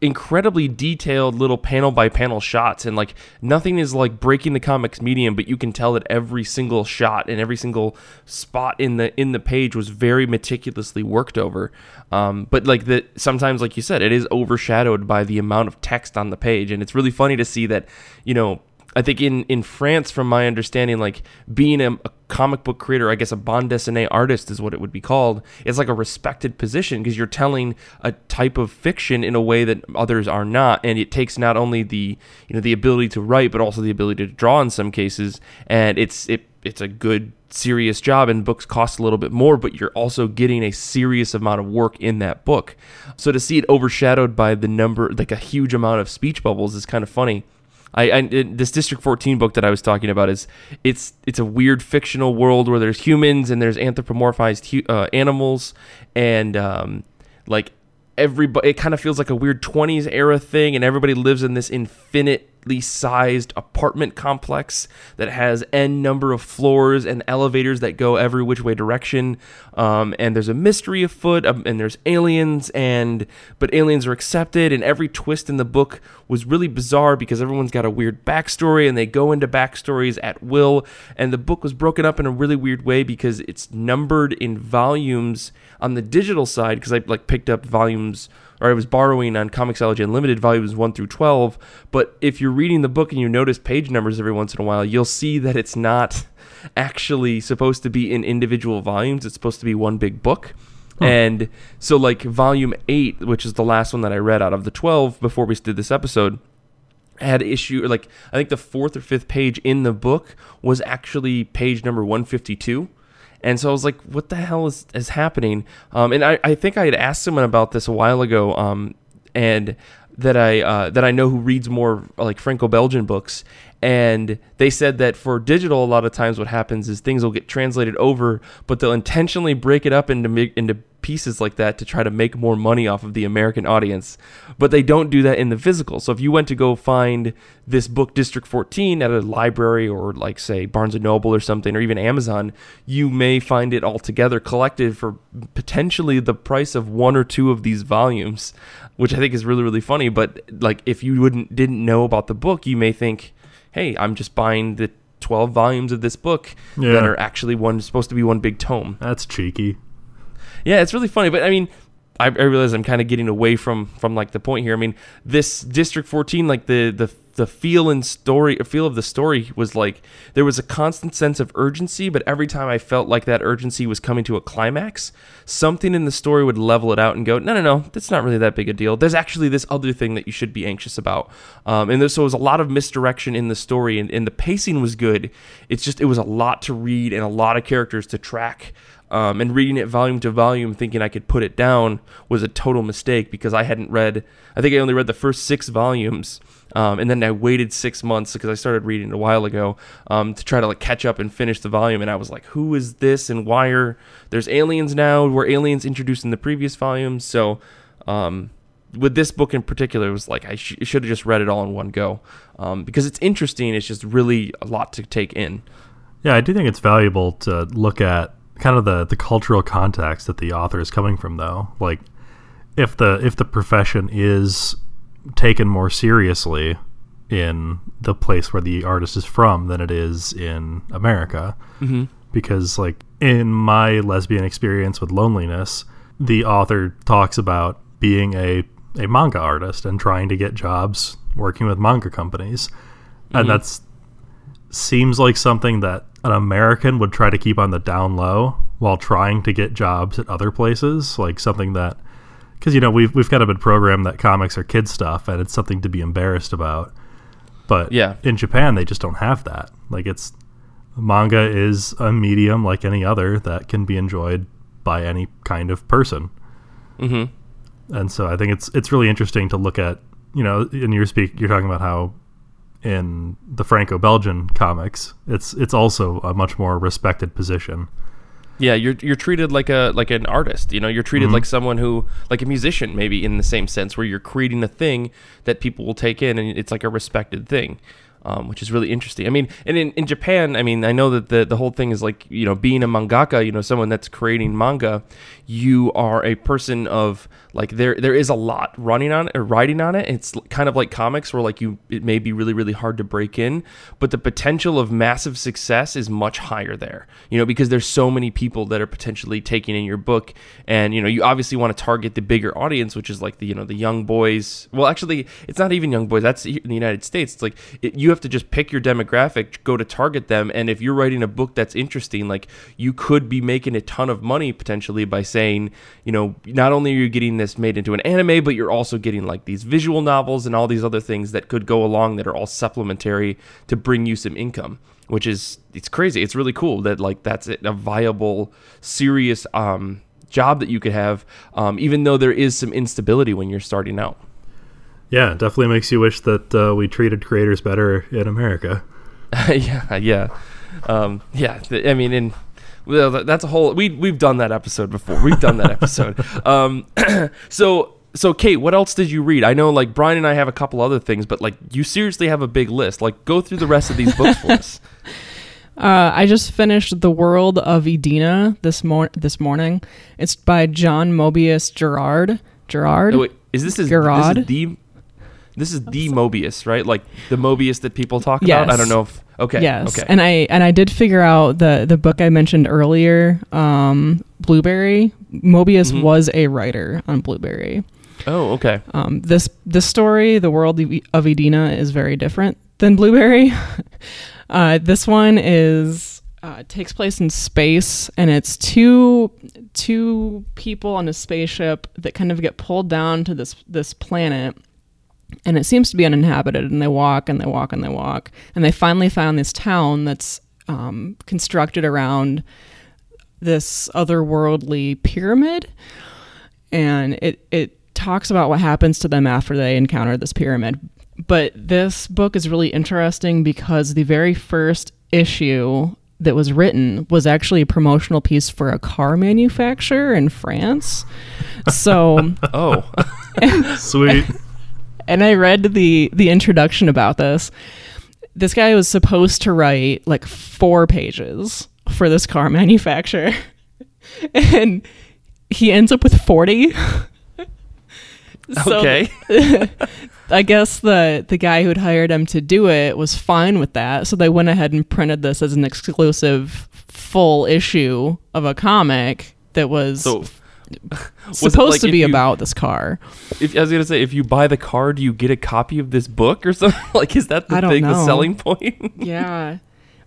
incredibly detailed little panel by panel shots and like nothing is like breaking the comics medium but you can tell that every single shot and every single spot in the in the page was very meticulously worked over um, but like that sometimes like you said it is overshadowed by the amount of text on the page and it's really funny to see that you know I think in, in France, from my understanding, like being a, a comic book creator, I guess a bande dessinée artist is what it would be called. It's like a respected position because you're telling a type of fiction in a way that others are not, and it takes not only the you know the ability to write, but also the ability to draw in some cases. And it's it it's a good serious job and books cost a little bit more but you're also getting a serious amount of work in that book so to see it overshadowed by the number like a huge amount of speech bubbles is kind of funny I, I this District 14 book that I was talking about is it's it's a weird fictional world where there's humans and there's anthropomorphized uh, animals and um, like everybody it kind of feels like a weird 20s era thing and everybody lives in this infinitely sized apartment complex that has n number of floors and elevators that go every which way direction. Um, and there's a mystery afoot um, and there's aliens and but aliens are accepted and every twist in the book was really bizarre because everyone's got a weird backstory and they go into backstories at will. And the book was broken up in a really weird way because it's numbered in volumes on the digital side because I like picked up volumes or I was borrowing on Comixology Unlimited volumes 1 through 12 but if you're reading the book and you notice page numbers every once in a while you'll see that it's not actually supposed to be in individual volumes. It's supposed to be one big book. And so like volume 8 which is the last one that I read out of the 12 before we did this episode had issue like I think the fourth or fifth page in the book was actually page number 152 and so I was like what the hell is, is happening? Um, and I, I think I had asked someone about this a while ago um, and that I uh, that I know who reads more like Franco-Belgian books. And they said that for digital a lot of times what happens is things will get translated over but they'll intentionally break it up into into pieces like that to try to make more money off of the American audience. But they don't do that in the physical. So if you went to go find this book District 14 at a library or like say Barnes and Noble or something or even Amazon, you may find it all together collected for potentially the price of one or two of these volumes, which I think is really really funny, but like if you wouldn't didn't know about the book, you may think, "Hey, I'm just buying the 12 volumes of this book that are actually one supposed to be one big tome." That's cheeky. Yeah, it's really funny, but I mean, I, I realize I'm kind of getting away from from like the point here. I mean, this District 14, like the the the feel and story, feel of the story was like there was a constant sense of urgency, but every time I felt like that urgency was coming to a climax, something in the story would level it out and go, no, no, no, that's not really that big a deal. There's actually this other thing that you should be anxious about, um, and there, so it was a lot of misdirection in the story, and, and the pacing was good. It's just it was a lot to read and a lot of characters to track um, and reading it volume to volume thinking I could put it down was a total mistake because I hadn't read I think I only read the first six volumes um, and then I waited six months because I started reading it a while ago um, to try to like catch up and finish the volume and I was like who is this and why are there's aliens now were aliens introduced in the previous volumes so um, with this book in particular, it was like I sh- should have just read it all in one go um, because it's interesting. It's just really a lot to take in. Yeah, I do think it's valuable to look at kind of the, the cultural context that the author is coming from though. Like if the if the profession is taken more seriously in the place where the artist is from than it is in America. Mm-hmm. Because like in my lesbian experience with loneliness, the author talks about being a a manga artist and trying to get jobs working with manga companies. And that's seems like something that an American would try to keep on the down low while trying to get jobs at other places, like something that because you know we've we've kind of been programmed that comics are kid stuff and it's something to be embarrassed about. But Yeah. in Japan they just don't have that. Like it's manga is a medium like any other that can be enjoyed by any kind of person. Mm-hmm. And so I think it's it's really interesting to look at, you know, in your speak you're talking about how in the Franco-Belgian comics, it's it's also a much more respected position. Yeah, you're you're treated like a like an artist. You know, you're treated mm-hmm. like someone who like a musician, maybe in the same sense, where you're creating a thing that people will take in, and it's like a respected thing. Um, which is really interesting. I mean, and in, in Japan, I mean, I know that the, the whole thing is like, you know, being a mangaka, you know, someone that's creating manga, you are a person of like there there is a lot running on it or writing on it. It's kind of like comics where like you it may be really really hard to break in, but the potential of massive success is much higher there. You know, because there's so many people that are potentially taking in your book, and you know you obviously want to target the bigger audience, which is like the you know the young boys. Well, actually, it's not even young boys. That's in the United States. It's like it, you have to just pick your demographic, go to target them, and if you're writing a book that's interesting, like you could be making a ton of money potentially by saying, you know, not only are you getting this made into an anime, but you're also getting like these visual novels and all these other things that could go along that are all supplementary to bring you some income which is it's crazy. It's really cool that like that's a viable serious um job that you could have um even though there is some instability when you're starting out Yeah, it definitely makes you wish that uh, we treated creators better in America. yeah, yeah, um, yeah. th- I mean, in well, that's a whole. We we've done that episode before. We've done that episode. um, so so Kate, what else did you read? I know like Brian and I have a couple other things, but like you seriously have a big list. Like go through the rest of these books for us. Uh, I just finished The World of Edena this mor- this morning. It's by John Moebius Gerard. Gerard. Oh, wait, is this is Gerard? this is the this is the Moebius, right? Like the Moebius that people talk about. I don't know if okay. Yes, Okay. and I and I did figure out the the book I mentioned earlier, um, Blueberry. Moebius Mhm. was a writer on Blueberry. oh, okay. Um, this this story, the world of of Edena, is very different than Blueberry. uh, this one is uh, takes place in space, and it's two two people on a spaceship that kind of get pulled down to this this planet. And it seems to be uninhabited, and they walk and they walk and they walk, and they finally found this town that's um, constructed around this otherworldly pyramid and it it talks about what happens to them after they encounter this pyramid. But this book is really interesting because the very first issue that was written was actually a promotional piece for a car manufacturer in France. So, Oh, Sweet. And I read the the introduction about this. This guy was supposed to write like four pages for this car manufacturer, and he ends up with forty. So okay. I guess the the guy who'd hired him to do it was fine with that, so they went ahead and printed this as an exclusive full issue of a comic that was So supposed like to be you- about this car. If I was gonna say, if you buy the car, do you get a copy of this book or something? like, is that the I don't thing, the selling point? yeah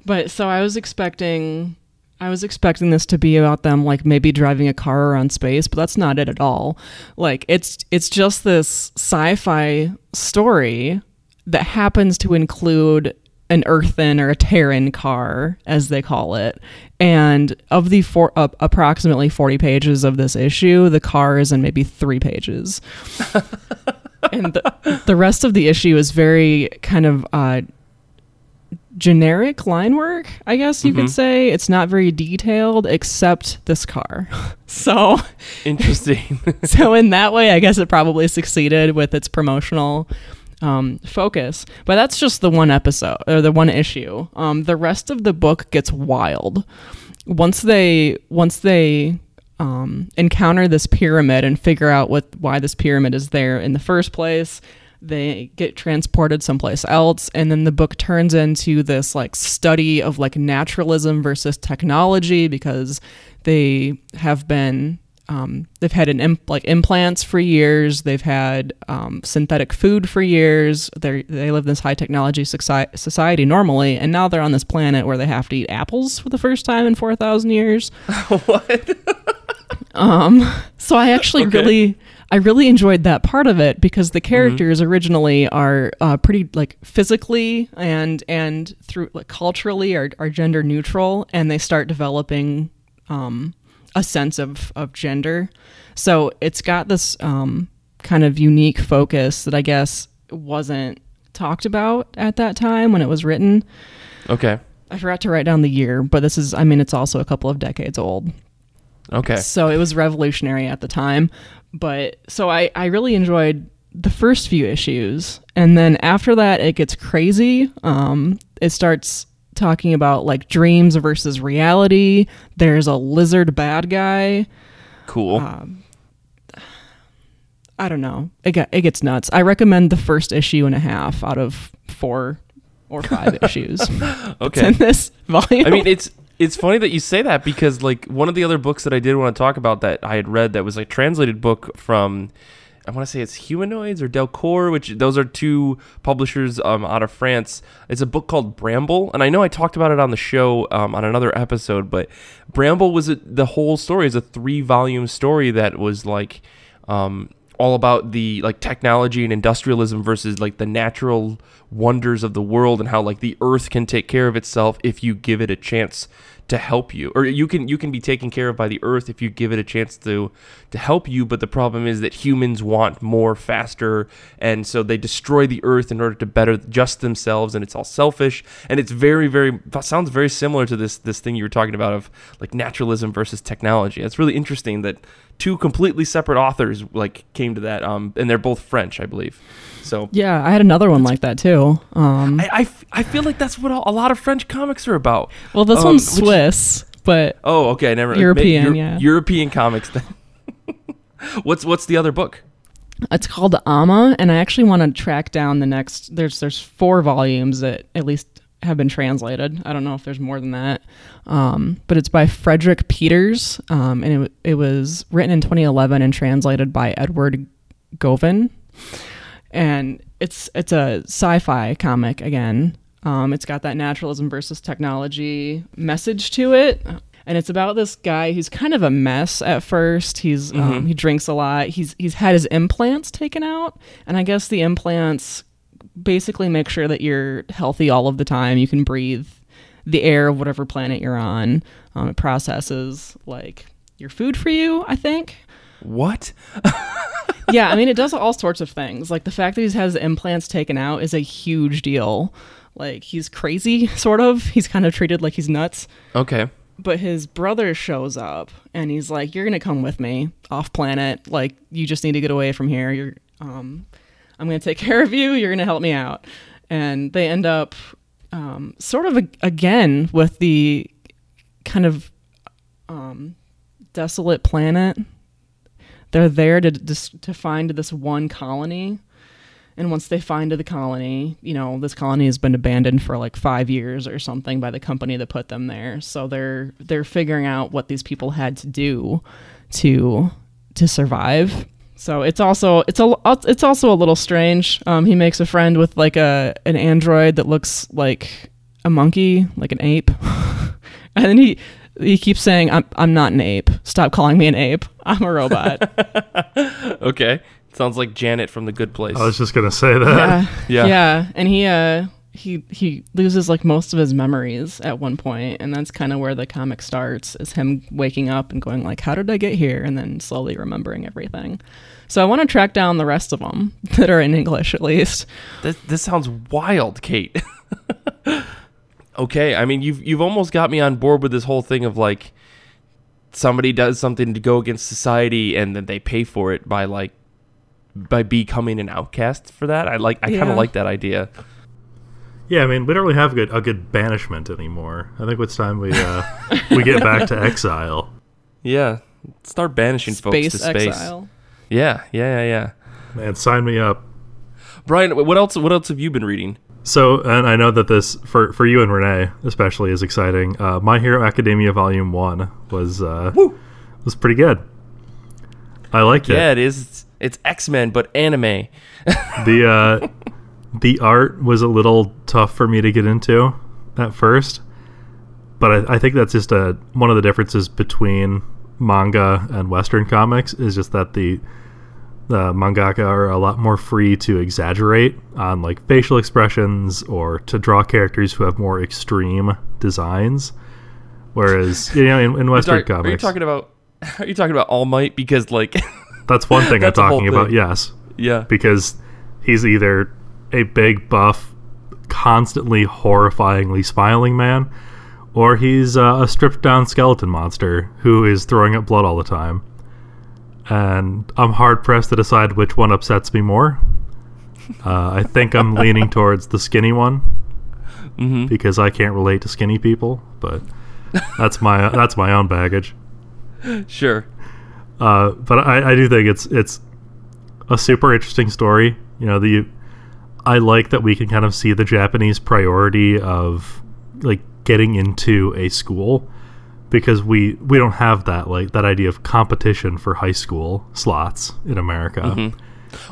but so i was expecting i was expecting this to be about them like maybe driving a car around space but that's not it at all like it's it's just this sci-fi story that happens to include an earthen or a terran car as they call it and of the four uh, approximately 40 pages of this issue the car is in maybe three pages and the, the rest of the issue is very kind of uh, generic line work, I guess you Mhm. could say. It's not very detailed except this car. so Interesting. so in that way, I guess it probably succeeded with its promotional um, focus. But that's just the one episode or the one issue. Um, the rest of the book gets wild. Once they once they um, encounter this pyramid and figure out what why this pyramid is there in the first place, they get transported someplace else and then the book turns into this like study of like naturalism versus technology because they have been um, they've had an imp- like implants for years they've had um, synthetic food for years they they live in this high technology soci- society normally and now they're on this planet where they have to eat apples for the first time in 4000 years what? um, so I actually Okay. really, I really enjoyed that part of it because the characters originally are uh, pretty like physically and and through like culturally are, are gender neutral, and they start developing um, a sense of of gender. So it's got this um, kind of unique focus that I guess wasn't talked about at that time when it was written. Okay. I forgot to write down the year, but this is, I mean, it's also a couple of decades old. Okay. So it was revolutionary at the time. But so I, I really enjoyed the first few issues. And then after that, it gets crazy. Um, it starts talking about like dreams versus reality. There's a lizard bad guy. Cool. Um, I don't know. It, get, it gets nuts. I recommend the first issue and a half out of four or five issues. Okay. in this volume. I mean, it's it's funny that you say that because like one of the other books that I did want to talk about that I had read that was a translated book from I want to say it's Humanoids or Delcourt, which those are two publishers um, out of France. It's a book called Bramble, and I know I talked about it on the show um, on another episode, but Bramble was a, the whole story is a three volume story that was like um, all about the like technology and industrialism versus like the natural wonders of the world and how like the earth can take care of itself if you give it a chance to help you or you can you can be taken care of by the earth if you give it a chance to to help you but the problem is that humans want more faster and so they destroy the earth in order to better just themselves and it's all selfish and it's very very sounds very similar to this this thing you were talking about of like naturalism versus technology it's really interesting that two completely separate authors like came to that um and they're both french i believe so Yeah, I had another one like that too. Um, I, I I feel like that's what a lot of French comics are about. well, this um, one's which- Swiss, but Oh, okay, never European, ma- yeah. European comics. Then. what's what's the other book? It's called Aâma, and I actually want to track down the next. There's there's four volumes that at least have been translated. I don't know if there's more than that, um, but it's by Frederik Peeters, um, and it it was written in 2011 and translated by Edward Gauvin, and it's it's a sci-fi comic again. Um, it's got that naturalism versus technology message to it, and it's about this guy who's kind of a mess at first. He's um, he drinks a lot. He's he's had his implants taken out, and I guess the implants basically make sure that you're healthy all of the time. You can breathe the air of whatever planet you're on. Um, it processes like your food for you. I think What? yeah, I mean, it does all sorts of things. Like the fact that he has implants taken out is a huge deal. Like he's crazy, sort of. He's kind of treated like he's nuts. Okay. But his brother shows up and he's like, "You're gonna come with me off planet. Like you just need to get away from here. You're, um, I'm gonna take care of you. You're gonna help me out." And they end up, um, sort of a- again with the kind of um, desolate planet they're there to to find this one colony and once they find the colony you know this colony has been abandoned for like five years or something by the company that put them there so they're they're figuring out what these people had to do to to survive so it's also it's a it's also a little strange um, he makes a friend with like a an android that looks like a monkey like an ape and then he he keeps saying I'm I'm not an ape. Stop calling me an ape. I'm a robot. Okay. Sounds like Janet from The Good Place. I was just gonna say that. yeah. Yeah. Yeah. And he uh he he loses like most of his memories at one point and that's kind of where the comic starts is him waking up and going like how did I get here and then slowly remembering everything. So I want to track down the rest of them that are in English at least. This, this sounds wild, Kate. okay, I mean you've you've almost got me on board with this whole thing of like somebody does something to go against society and then they pay for it by like by becoming an outcast for that. I like I kind of like that idea. Yeah, I mean, we don't really have a good a good banishment anymore. I think it's time we uh, we get back to exile. Yeah. Start banishing Space folks to space. exile. Yeah, yeah, yeah, yeah. Man, sign me up. Brian, what else what else have you been reading? So, and I know that this for for you and Renee especially is exciting. Uh, My Hero Academia Volume One was uh, was pretty good. I liked Yeah, it. Yeah, it is. It's, it's X-Men but anime. The uh, the art was a little tough for me to get into at first, but I, I think that's just a one of the differences between manga and Western comics is just that the the mangaka are a lot more free to exaggerate on like facial expressions or to draw characters who have more extreme designs. Whereas you know in, in Western Are, are you talking about? Are you talking about All Might because like that's one thing I'm That's whole talking about. thing. Yes, yeah. because he's either a big buff, constantly horrifyingly smiling man, or he's uh, a stripped down skeleton monster who is throwing up blood all the time. And I'm hard pressed to decide which one upsets me more. Uh, I think I'm leaning towards the skinny one Mm-hmm. because I can't relate to skinny people, but that's my that's my own baggage. Sure. Uh, but I, I do think it's it's a super interesting story. You know, the I like that we can kind of see the Japanese priority of like getting into a school because we we don't have that like that idea of competition for high school slots in America.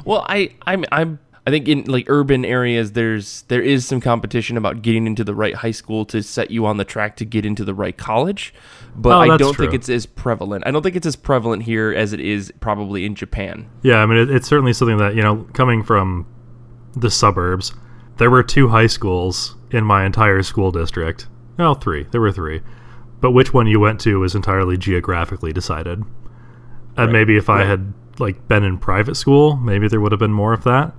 Well, I I'm I'm I think in like urban areas there's there is some competition about getting into the right high school to set you on the track to get into the right college, but Oh, I don't think it's as prevalent. I don't think it's as prevalent here as it is probably in Japan. Yeah, I mean it, it's certainly something that you know coming from the suburbs, there were two high schools in my entire school district. Well, three. There were three, but which one you went to was entirely geographically decided. And maybe if I had like been in private school, maybe there would have been more of that.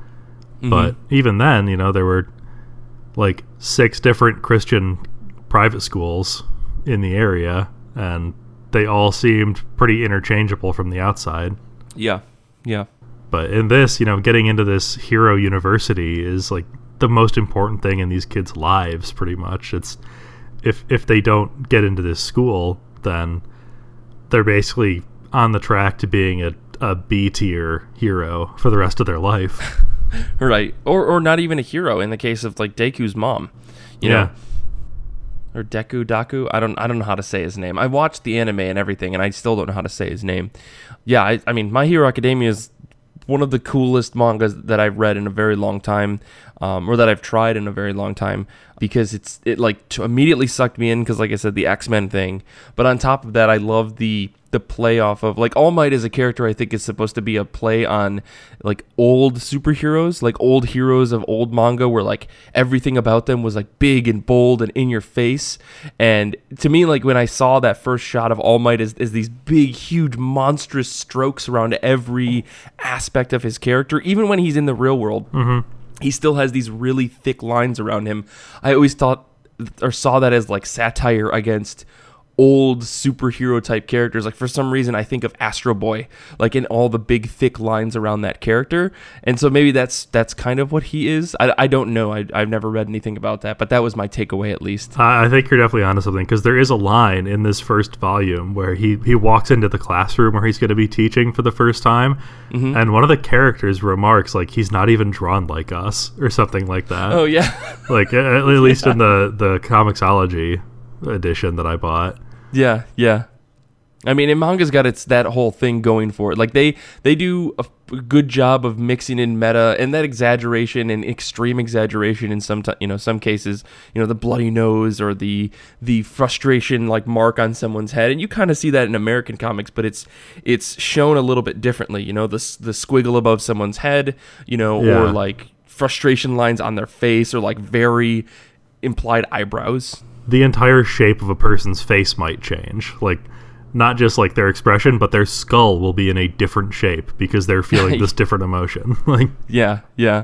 Mm-hmm. But even then, you know, there were like six different Christian private schools in the area, and they all seemed pretty interchangeable from the outside. Yeah, yeah, But in this, you know, getting into this hero university is like the most important thing in these kids' lives, pretty much. It's if if they don't get into this school, then they're basically on the track to being a, a B tier hero for the rest of their life. right. Or or not even a hero in the case of like Deku's mom, you Yeah. know, or Deku Daku. I don't I don't know how to say his name. I watched the anime and everything, and I still don't know how to say his name. Yeah, I, I mean, My Hero Academia is one of the coolest mangas that I've read in a very long time, um, or that I've tried in a very long time, because it's it like t- immediately sucked me in because, like I said, the X Men thing. But on top of that, I love the the play off of like All Might is a character I think is supposed to be a play on like old superheroes, like old heroes of old manga where like everything about them was like big and bold and in your face. And to me, like when I saw that first shot of All Might is as these big, huge, monstrous strokes around every aspect of his character, even when he's in the real world, mm-hmm. he still has these really thick lines around him. I always thought or saw that as like satire against old superhero type characters. Like for some reason, I think of Astro Boy, like in all the big thick lines around that character. And so maybe that's that's kind of what he is. I, I don't know. I, I've never read anything about that, but that was my takeaway at least. I think you're definitely onto something because there is a line in this first volume where he, he walks into the classroom where he's going to be teaching for the first time, Mm-hmm. and one of the characters remarks like he's not even drawn like us or something like that. Oh yeah, Like at, at least in the the Comixology edition that I bought. Yeah, yeah. I mean, and manga's got its that whole thing going for it. Like they they do a good job of mixing in meta and that exaggeration and extreme exaggeration in some ti- you know some cases. You know the bloody nose or the the frustration like mark on someone's head, and you kind of see that in American comics, but it's it's shown a little bit differently. You know the the squiggle above someone's head, you know, Yeah. or like frustration lines on their face, or like very implied eyebrows. The entire shape of a person's face might change. Like not just like their expression, but their skull will be in a different shape because they're feeling this different emotion. like Yeah, yeah.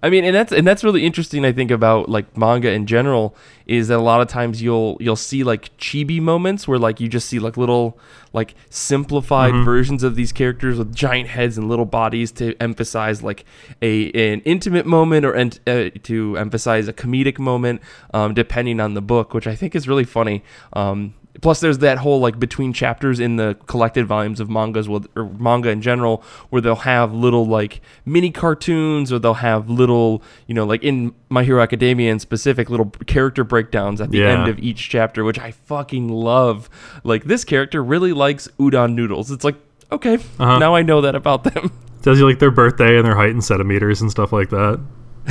I mean, and that's and that's really interesting. I think about like manga in general is that a lot of times you'll you'll see like chibi moments where like you just see like little like simplified versions of these characters with giant heads and little bodies to emphasize like a an intimate moment or ent- uh, to emphasize a comedic moment, um, depending on the book, which I think is really funny. Um, Plus, there's that whole like between chapters in the collected volumes of mangas, with, or manga in general, where they'll have little like mini cartoons, or they'll have little, you know, like in My Hero Academia in specific, little character breakdowns at the Yeah. end of each chapter, which I fucking love. Like this character really likes udon noodles. It's like okay, Uh-huh. now I know that about them. tells you like their birthday and their height in centimeters and stuff like that.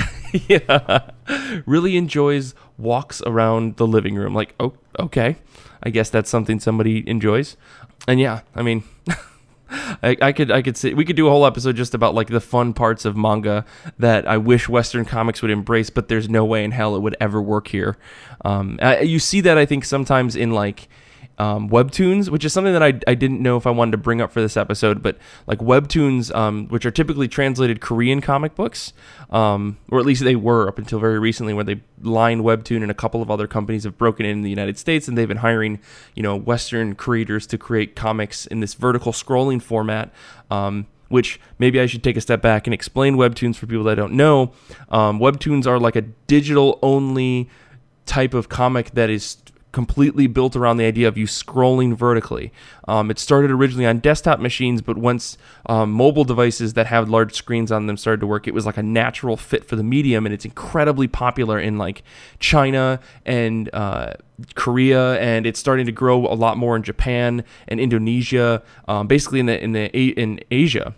yeah, really enjoys walks around the living room. Like, oh, okay, I guess that's something somebody enjoys. And yeah, I mean, I, I could, I could say we could do a whole episode just about like the fun parts of manga that I wish Western comics would embrace, but there's no way in hell it would ever work here. Um, I, you see that I think sometimes in like um, webtoons, which is something that I, I didn't know if I wanted to bring up for this episode, but like webtoons, um, which are typically translated Korean comic books, um, or at least they were up until very recently, where they line webtoon and a couple of other companies have broken in, in the United States, and they've been hiring you know Western creators to create comics in this vertical scrolling format. Um, which maybe I should take a step back and explain webtoons for people that don't know. Um, webtoons are like a digital only type of comic that is completely built around the idea of you scrolling vertically. Um, it started originally on desktop machines, but once um, mobile devices that have large screens on them started to work, it was like a natural fit for the medium, and it's incredibly popular in like China and uh, Korea, and it's starting to grow a lot more in Japan and Indonesia, um, basically in the in the in Asia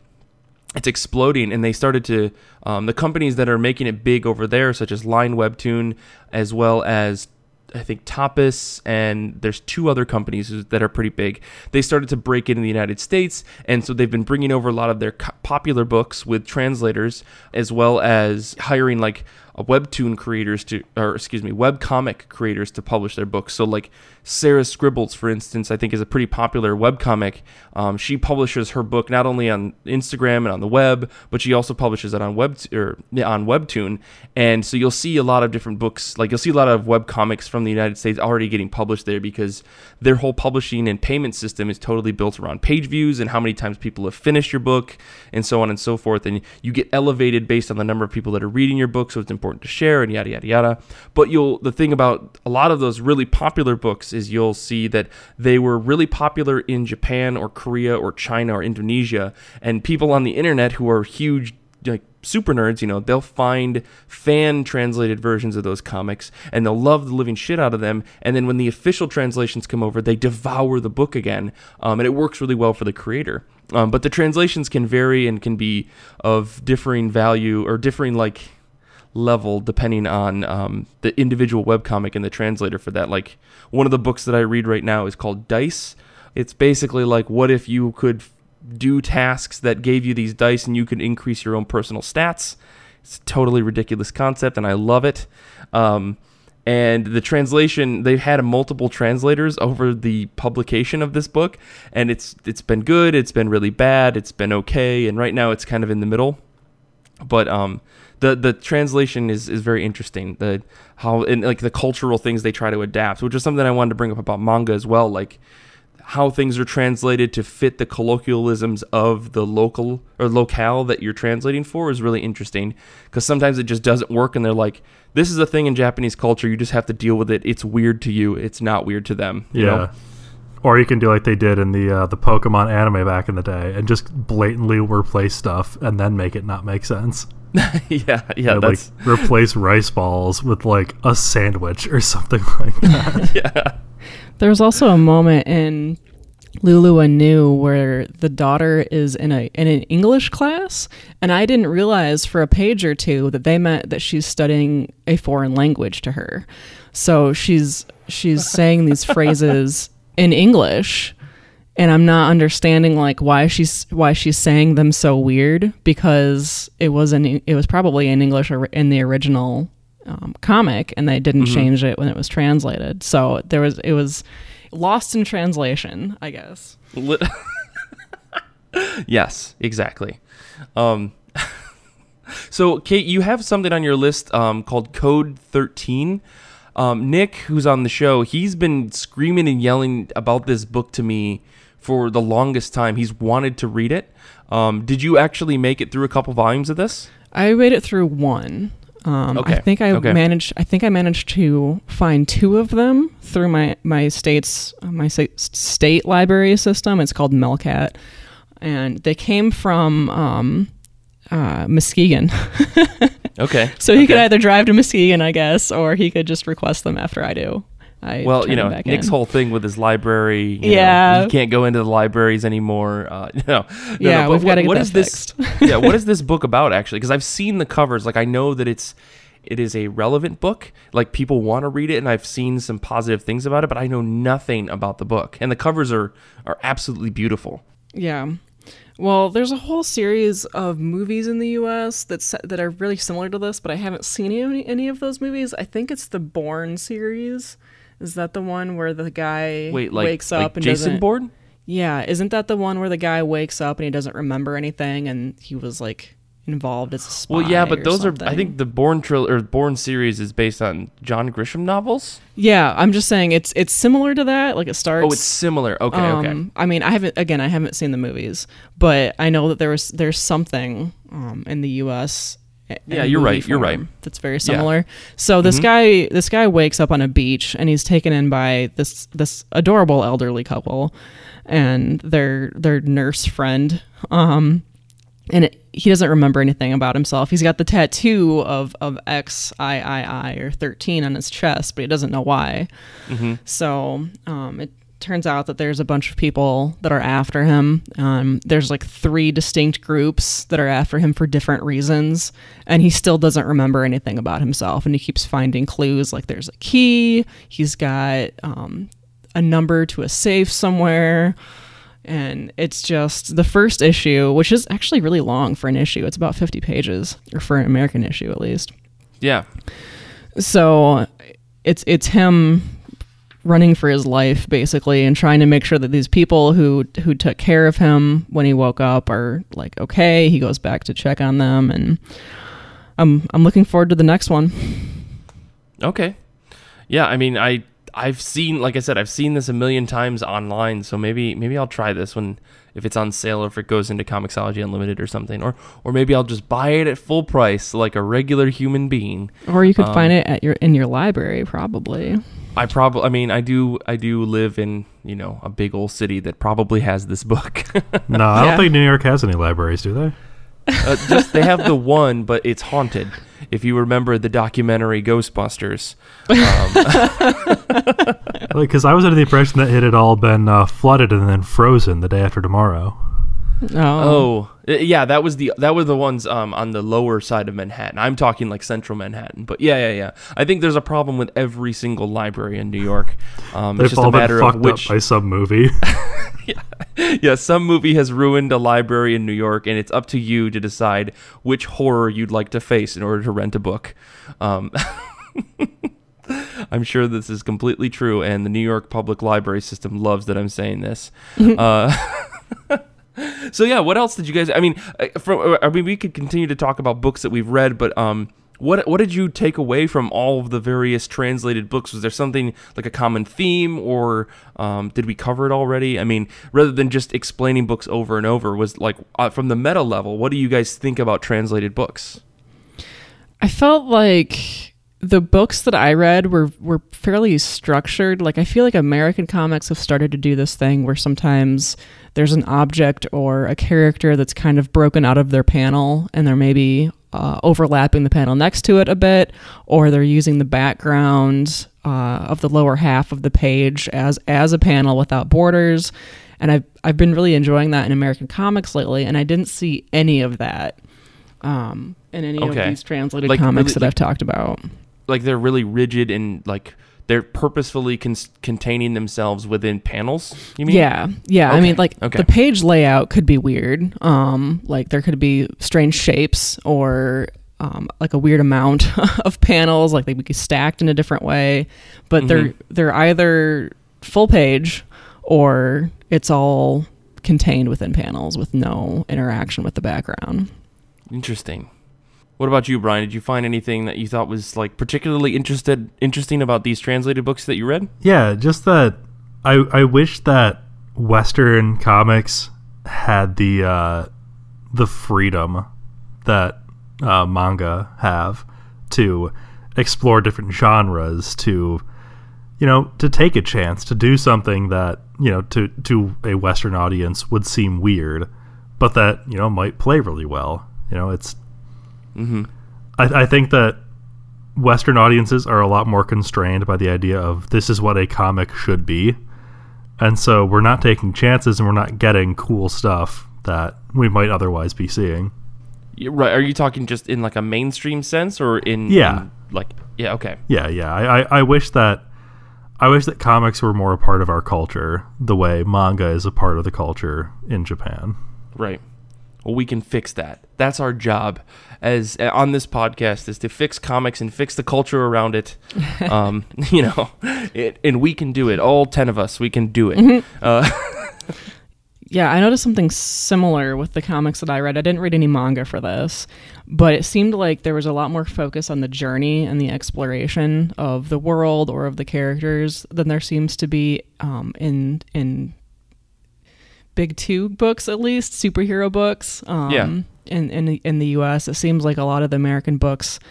it's exploding and they started to um, the companies that are making it big over there such as line webtoon as well as i think Tapas and there's two other companies that are pretty big. They started to break into the united states and so they've been bringing over a lot of their popular books with translators as well as hiring like webtoon creators to, or excuse me, web comic creators to publish their books. So like Sarah Scribbles, for instance, I think is a pretty popular webcomic. Um, she publishes her book not only on Instagram and on the web, but she also publishes it on web or on Webtoon. And so you'll see a lot of different books, like you'll see a lot of web comics from the United States already getting published there because their whole publishing and payment system is totally built around page views and how many times people have finished your book and so on and so forth. And you get elevated based on the number of people that are reading your book, so it's important to share and yada yada yada. But you'll the thing about a lot of those really popular books is you'll see that they were really popular in Japan or Korea or China or Indonesia, and people on the internet who are huge like super nerds, you know, they'll find fan translated versions of those comics and they'll love the living shit out of them. And then when the official translations come over, they devour the book again. Um, and it works really well for the creator. Um, but the translations can vary and can be of differing value or differing like level depending on um, the individual webcomic and the translator for that. Like one of the books that I read right now is called Dice. It's basically like what if you could do tasks that gave you these dice and you could increase your own personal stats. It's a totally ridiculous concept and I love it. Um, and the translation they've had multiple translators over the publication of this book and it's it's been good it's been really bad it's been okay and right now it's kind of in the middle but um the the translation is is very interesting the how and like the cultural things they try to adapt which is something i wanted to bring up about manga as well like how things are translated to fit the colloquialisms of the local or locale that you're translating for is really interesting because sometimes it just doesn't work and they're like this is a thing in japanese culture you just have to deal with it it's weird to you it's not weird to them yeah. know? Or you can do like they did in the uh, the Pokemon anime back in the day, and just blatantly replace stuff, and then make it not make sense. yeah yeah And, like replace rice balls with like a sandwich or something like that. yeah There's also a moment in Lulu Anew where the daughter is in a in an English class, and I didn't realize for a page or two that they meant that she's studying a foreign language to her. So she's she's saying these phrases in English, and I'm not understanding like why she's why she's saying them so weird because it was in it was probably in English or in the original um, comic, and they didn't change it when it was translated. So there was it was lost in translation, I guess. Yes, exactly. Um, so, Kate, you have something on your list um, called Code 13. Um, Nick, who's on the show, he's been screaming and yelling about this book to me for the longest time. He's wanted to read it. Um, did you actually make it through a couple volumes of this? I made it through one. Um, Okay, I think I okay. managed. I think I managed to find two of them through my my state's my state library system. It's called MeLCat, and they came from um, uh, Muskegon. Okay. so he could either drive to Muskegon, I guess, or he could just request them after I do. I Well, you know, Nick's in. whole thing with his library. You Yeah. know, he can't go into the libraries anymore. Uh, no, no, Yeah, no, but we've what- get what that is this? yeah, what is this book about actually? Because I've seen the covers. Like, I know that it's it is a relevant book. Like, people want to read it, and I've seen some positive things about it, but I know nothing about the book. And the covers are are absolutely beautiful. Yeah. Well, there's a whole series of movies in the U.S. that's that are really similar to this, but I haven't seen any any of those movies. I think it's the Bourne series. Is that the one where the guy Wait, like, wakes like up and Jason doesn't? Bourne? Yeah, isn't that the one where the guy wakes up and he doesn't remember anything and he was like involved as a spy? Well, yeah, but those are. I think the Bourne trill or Bourne series is based on John Grisham novels. Yeah, I'm just saying it's it's similar to that. Like it starts. Oh, it's similar. Okay, okay. Um, I mean, I haven't again. I haven't seen the movies, but I know that there was there's something um, in the U.S. Yeah, you're right, you're right. That's very similar. So this guy this guy wakes up on a beach and he's taken in by this this adorable elderly couple and their their nurse friend. Um, and it, he doesn't remember anything about himself. He's got the tattoo of of X I I I or thirteen on his chest, but he doesn't know why. So um, it turns out that there's a bunch of people that are after him. Um, there's like three distinct groups that are after him for different reasons, and he still doesn't remember anything about himself. And he keeps finding clues, like there's a key. He's got um, a number to a safe somewhere. And it's just the first issue, which is actually really long for an issue. It's about 50 pages, or for an American issue at least Yeah. So it's it's him running for his life basically and trying to make sure that these people who who took care of him when he woke up are like okay. He goes back to check on them and I'm I'm looking forward to the next one. Okay. Yeah, I mean, I I've seen like I said, I've seen this a million times online, so maybe maybe I'll try this when if it's on sale or if it goes into Comixology Unlimited or something, or or maybe I'll just buy it at full price like a regular human being. Or you could find um, it at your in your library probably. I probably, I mean, I do, I do live in you know a big old city that probably has this book. No, I don't Yeah. think New York has any libraries, do they? uh, just they have the one, but it's haunted. If you remember the documentary Ghostbusters, Because I was under the impression that it had all been uh, flooded and then frozen the day after tomorrow. Oh. Oh, yeah, that was the that were the ones um on the lower side of Manhattan. I'm talking like central Manhattan, but yeah, yeah, yeah. I think there's a problem with every single library in New York. Um, They've it's just all a been matter of fucked which. up by some movie. yeah, some movie has ruined a library in New York, and it's up to you to decide which horror you'd like to face in order to rent a book. Um, I'm sure this is completely true, and the New York Public Library System loves that I'm saying this. uh, so yeah, what else did you guys? I mean, uh, from I mean, we could continue to talk about books that we've read, but um, what what did you take away from all of the various translated books? Was there something like a common theme, or um, did we cover it already? I mean, rather than just explaining books over and over, was like uh, from the meta level. What do you guys think about translated books? I felt like the books that I read were were fairly structured. Like I feel like American comics have started to do this thing where sometimes there's an object or a character that's kind of broken out of their panel, and they're maybe uh, overlapping the panel next to it a bit, or they're using the background uh, of the lower half of the page as as a panel without borders. And I've I've been really enjoying that in American comics lately, and I didn't see any of that um, in any Okay. of these translated Like, comics really- that I've talked about. Like they're really rigid and like they're purposefully con- containing themselves within panels. You mean? Yeah, yeah. I mean, like okay. the page layout could be weird. Um, like there could be strange shapes or um, like a weird amount of panels, like they would be stacked in a different way. But they're Mhm. they're either full page or it's all contained within panels with no interaction with the background. Interesting. What about you, Brian? Did you find anything that you thought was like particularly interested interesting about these translated books that you read? Yeah, just that I I wish that Western comics had the uh, the freedom that uh, manga have to explore different genres to you know to take a chance to do something that you know to to a Western audience would seem weird, but that you know might play really well. You know, it's Mm-hmm. I, I think that Western audiences are a lot more constrained by the idea of this is what a comic should be. And so we're not taking chances and we're not getting cool stuff that we might otherwise be seeing. Right? Are you talking just in like a mainstream sense, or in Yeah. in, like yeah, okay, Yeah, yeah. I, I, I wish that I wish that comics were more a part of our culture the way manga is a part of the culture in Japan. right. Well, we can fix that. That's our job as uh, on this podcast is to fix comics and fix the culture around it. um, you know, it, and we can do it. All ten of us, we can do it. Uh, Yeah, I noticed something similar with the comics that I read. I didn't read any manga for this, but it seemed like there was a lot more focus on the journey and the exploration of the world or of the characters than there seems to be um, in in big two books, at least superhero books. Um, Yeah. In in the, in the U.S., it seems like a lot of the American books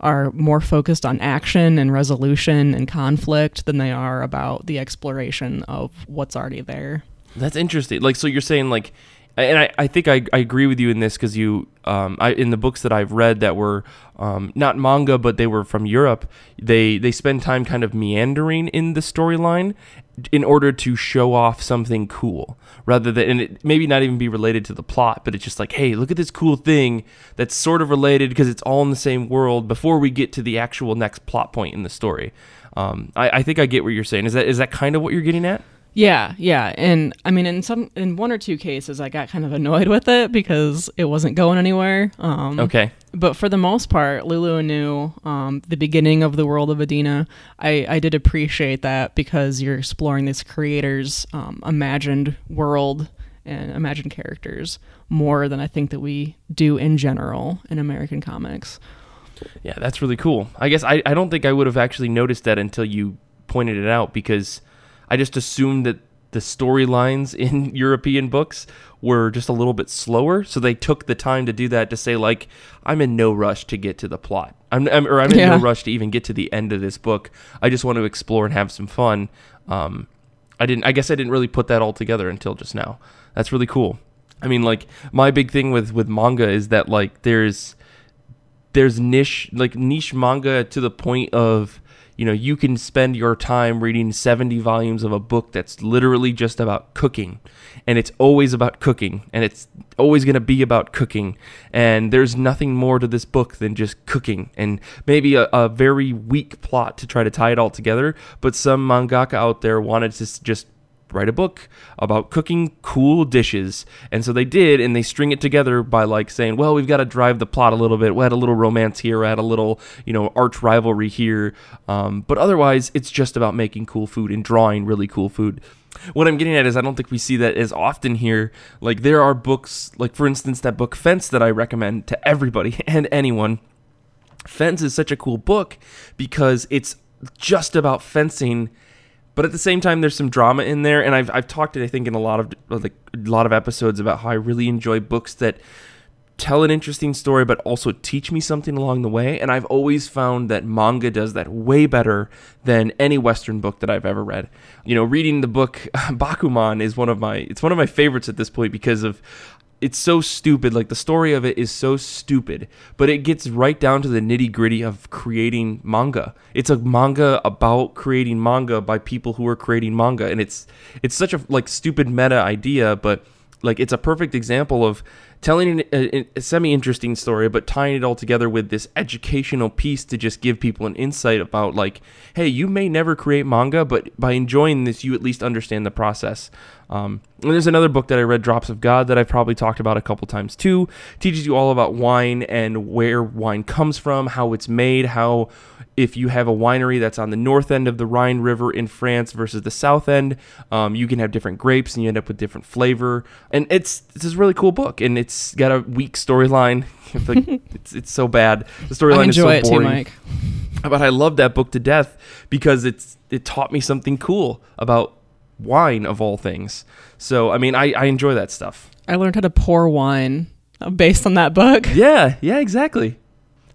are more focused on action and resolution and conflict than they are about the exploration of what's already there. That's interesting. Like, so you're saying like, and I, I think I, I agree with you in this because you, um, I in the books that I've read that were, um, not manga but they were from Europe. They they spend time kind of meandering in the storyline, in order to show off something cool, rather than and it maybe not even be related to the plot, but it's just like, hey, look at this cool thing that's sort of related because it's all in the same world before we get to the actual next plot point in the story. Um, I, I think I get what you're saying. Is that is that kind of what you're getting at? Yeah, yeah, and I mean, in some, in one or two cases, I got kind of annoyed with it because it wasn't going anywhere. Um, Okay. but for the most part, Lulu Anew, um, the beginning of the world of Edena, I, I did appreciate that because you're exploring this creator's um, imagined world and imagined characters more than I think that we do in general in American comics. Yeah, that's really cool. I guess I, I don't think I would have actually noticed that until you pointed it out because I just assumed that the storylines in European books were just a little bit slower. So they took the time to do that to say, like, I'm in no rush to get to the plot. I'm, I'm or I'm in Yeah. no rush to even get to the end of this book. I just want to explore and have some fun. Um, I didn't. I guess I didn't really put that all together until just now. That's really cool. I mean, like my big thing with with manga is that like there's there's niche like niche manga to the point of you know you can spend your time reading 70 volumes of a book that's literally just about cooking. And it's always about cooking. And it's always going to be about cooking. And there's nothing more to this book than just cooking. And maybe a, a very weak plot to try to tie it all together but some mangaka out there wanted to just write a book about cooking cool dishes. And so they did, and they string it together by like saying, well, we've got to drive the plot a little bit. We had a little romance here, we had a little, you know, arch rivalry here. Um, but otherwise, it's just about making cool food and drawing really cool food. What I'm getting at is I don't think we see that as often here. Like there are books, like for instance, that book Fence that I recommend to everybody and anyone. Fence is such a cool book because it's just about fencing but at the same time there's some drama in there and I've, I've talked it, I think in a lot of like a lot of episodes about how I really enjoy books that tell an interesting story but also teach me something along the way and I've always found that manga does that way better than any western book that I've ever read. You know, reading the book Bakuman is one of my it's one of my favorites at this point because of it's so stupid. Like the story of it is so stupid, but it gets right down to the nitty gritty of creating manga. It's a manga about creating manga by people who are creating manga, and it's it's such a like stupid meta idea, but like it's a perfect example of telling a, a semi interesting story, but tying it all together with this educational piece to just give people an insight about like, hey, you may never create manga, but by enjoying this, you at least understand the process. Um, and there's another book that I read, Drops of God, that I've probably talked about a couple times too. Teaches you all about wine and where wine comes from, how it's made, how if you have a winery that's on the north end of the Rhine River in France versus the south end, um, you can have different grapes and you end up with different flavor. And it's it's this really cool book, and it's got a weak storyline. like, it's it's so bad. The storyline is so it too, boring Mike. but I love that book to death because it's it taught me something cool about wine of all things. So I mean, I, I enjoy that stuff. I learned how to pour wine uh, based on that book. Yeah, yeah, exactly.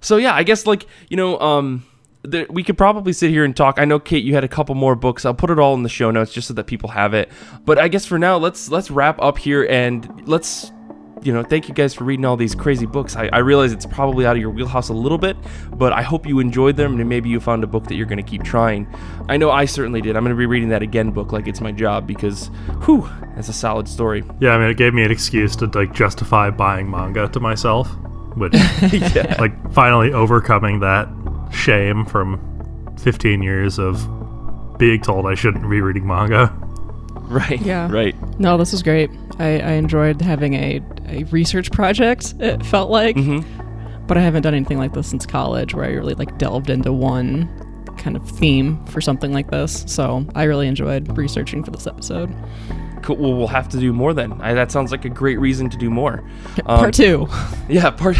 So yeah, I guess like you know, um, there, we could probably sit here and talk. I know Kate, you had a couple more books. I'll put it all in the show notes just so that people have it. But I guess for now, let's let's wrap up here and let's. You know, thank you guys for reading all these crazy books. I, I realize it's probably out of your wheelhouse a little bit, but I hope you enjoyed them and maybe you found a book that you're going to keep trying. I know I certainly did. I'm going to be reading that again book like it's my job because, whew, that's a solid story. Yeah, I mean, it gave me an excuse to like justify buying manga to myself, which yeah. like finally overcoming that shame from 15 years of being told I shouldn't be reading manga. Right. Yeah. Right. No, this is great. I, I enjoyed having a, a research project, it felt like. Mm-hmm. But I haven't done anything like this since college where I really like delved into one kind of theme for something like this. So I really enjoyed researching for this episode. Cool. Well, we'll have to do more then. I, that sounds like a great reason to do more. Um, Part two. Yeah, part.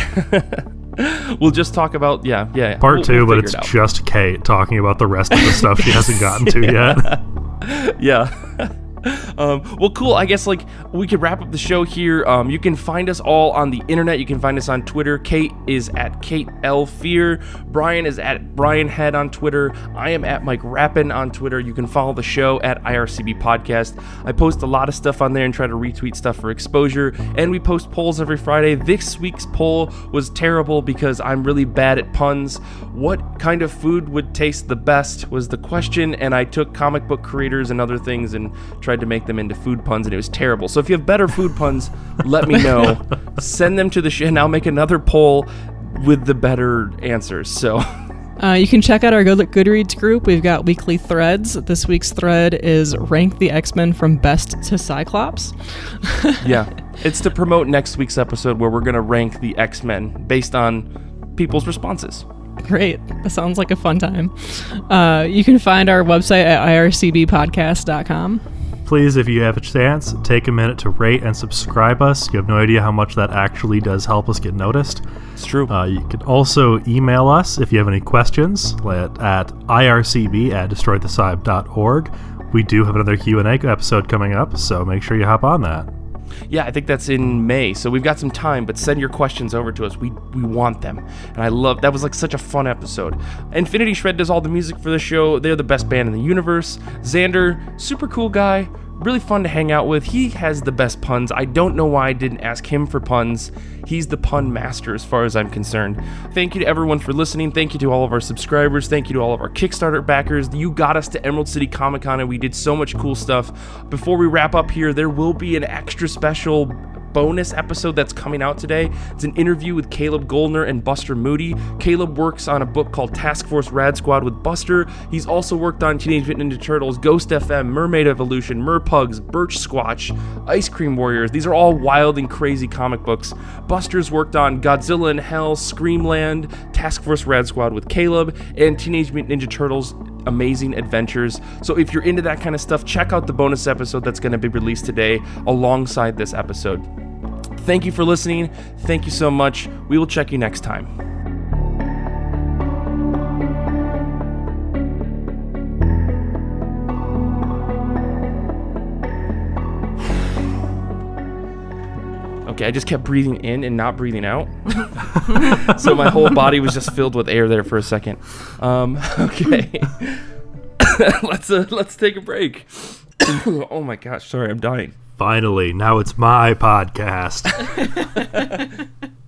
we'll just talk about yeah, yeah. Part we'll- 2 we'll but it's it just Kate talking about the rest of the stuff she hasn't gotten to yet. yeah. Um, well, cool. I guess like we could wrap up the show here. Um, you can find us all on the internet. You can find us on Twitter. Kate is at Kate L Fear. Brian is at Brian Head on Twitter. I am at Mike Rappin on Twitter. You can follow the show at IRCB Podcast. I post a lot of stuff on there and try to retweet stuff for exposure. And we post polls every Friday. This week's poll was terrible because I'm really bad at puns. What kind of food would taste the best was the question, and I took comic book creators and other things and tried to make them into food puns, and it was terrible. So if you have better food puns, let me know. Send them to the show, and I'll make another poll with the better answers. So Uh, you can check out our Good- Goodreads group. We've got weekly threads. This week's thread is Rank the X Men from Best to Cyclops. Yeah. It's to promote next week's episode where we're going to rank the X Men based on people's responses. Great. That sounds like a fun time. Uh, you can find our website at ircbpodcast.com. Please, if you have a chance, take a minute to rate and subscribe us. You have no idea how much that actually does help us get noticed. It's true. Uh, you can also email us if you have any questions at, at ircb at destroythecybe.org. We do have another Q&A episode coming up, so make sure you hop on that. Yeah, I think that's in May, so we've got some time. But send your questions over to us. We we want them, and I love that was like such a fun episode. Infinity Shred does all the music for the show. They're the best band in the universe. Xander, super cool guy, really fun to hang out with. He has the best puns. I don't know why I didn't ask him for puns. He's the pun master as far as I'm concerned. Thank you to everyone for listening. Thank you to all of our subscribers. Thank you to all of our Kickstarter backers. You got us to Emerald City Comic Con and we did so much cool stuff. Before we wrap up here, there will be an extra special bonus episode that's coming out today. It's an interview with Caleb Goldman and Buster Moody. Caleb works on a book called Task Force Rad Squad with Buster. He's also worked on Teenage Mutant Ninja Turtles, Ghost FM, Mermaid Evolution, Merpugs, Birch Squatch, Ice Cream Warriors. These are all wild and crazy comic books. Buster's worked on Godzilla in Hell, Screamland, Task Force Rad Squad with Caleb, and Teenage Mutant Ninja Turtles amazing adventures. So if you're into that kind of stuff, check out the bonus episode that's going to be released today alongside this episode. Thank you for listening. Thank you so much. We will check you next time. Okay, I just kept breathing in and not breathing out. so my whole body was just filled with air there for a second. Um, okay. let's uh, let's take a break. oh my gosh, sorry, I'm dying. Finally, now it's my podcast.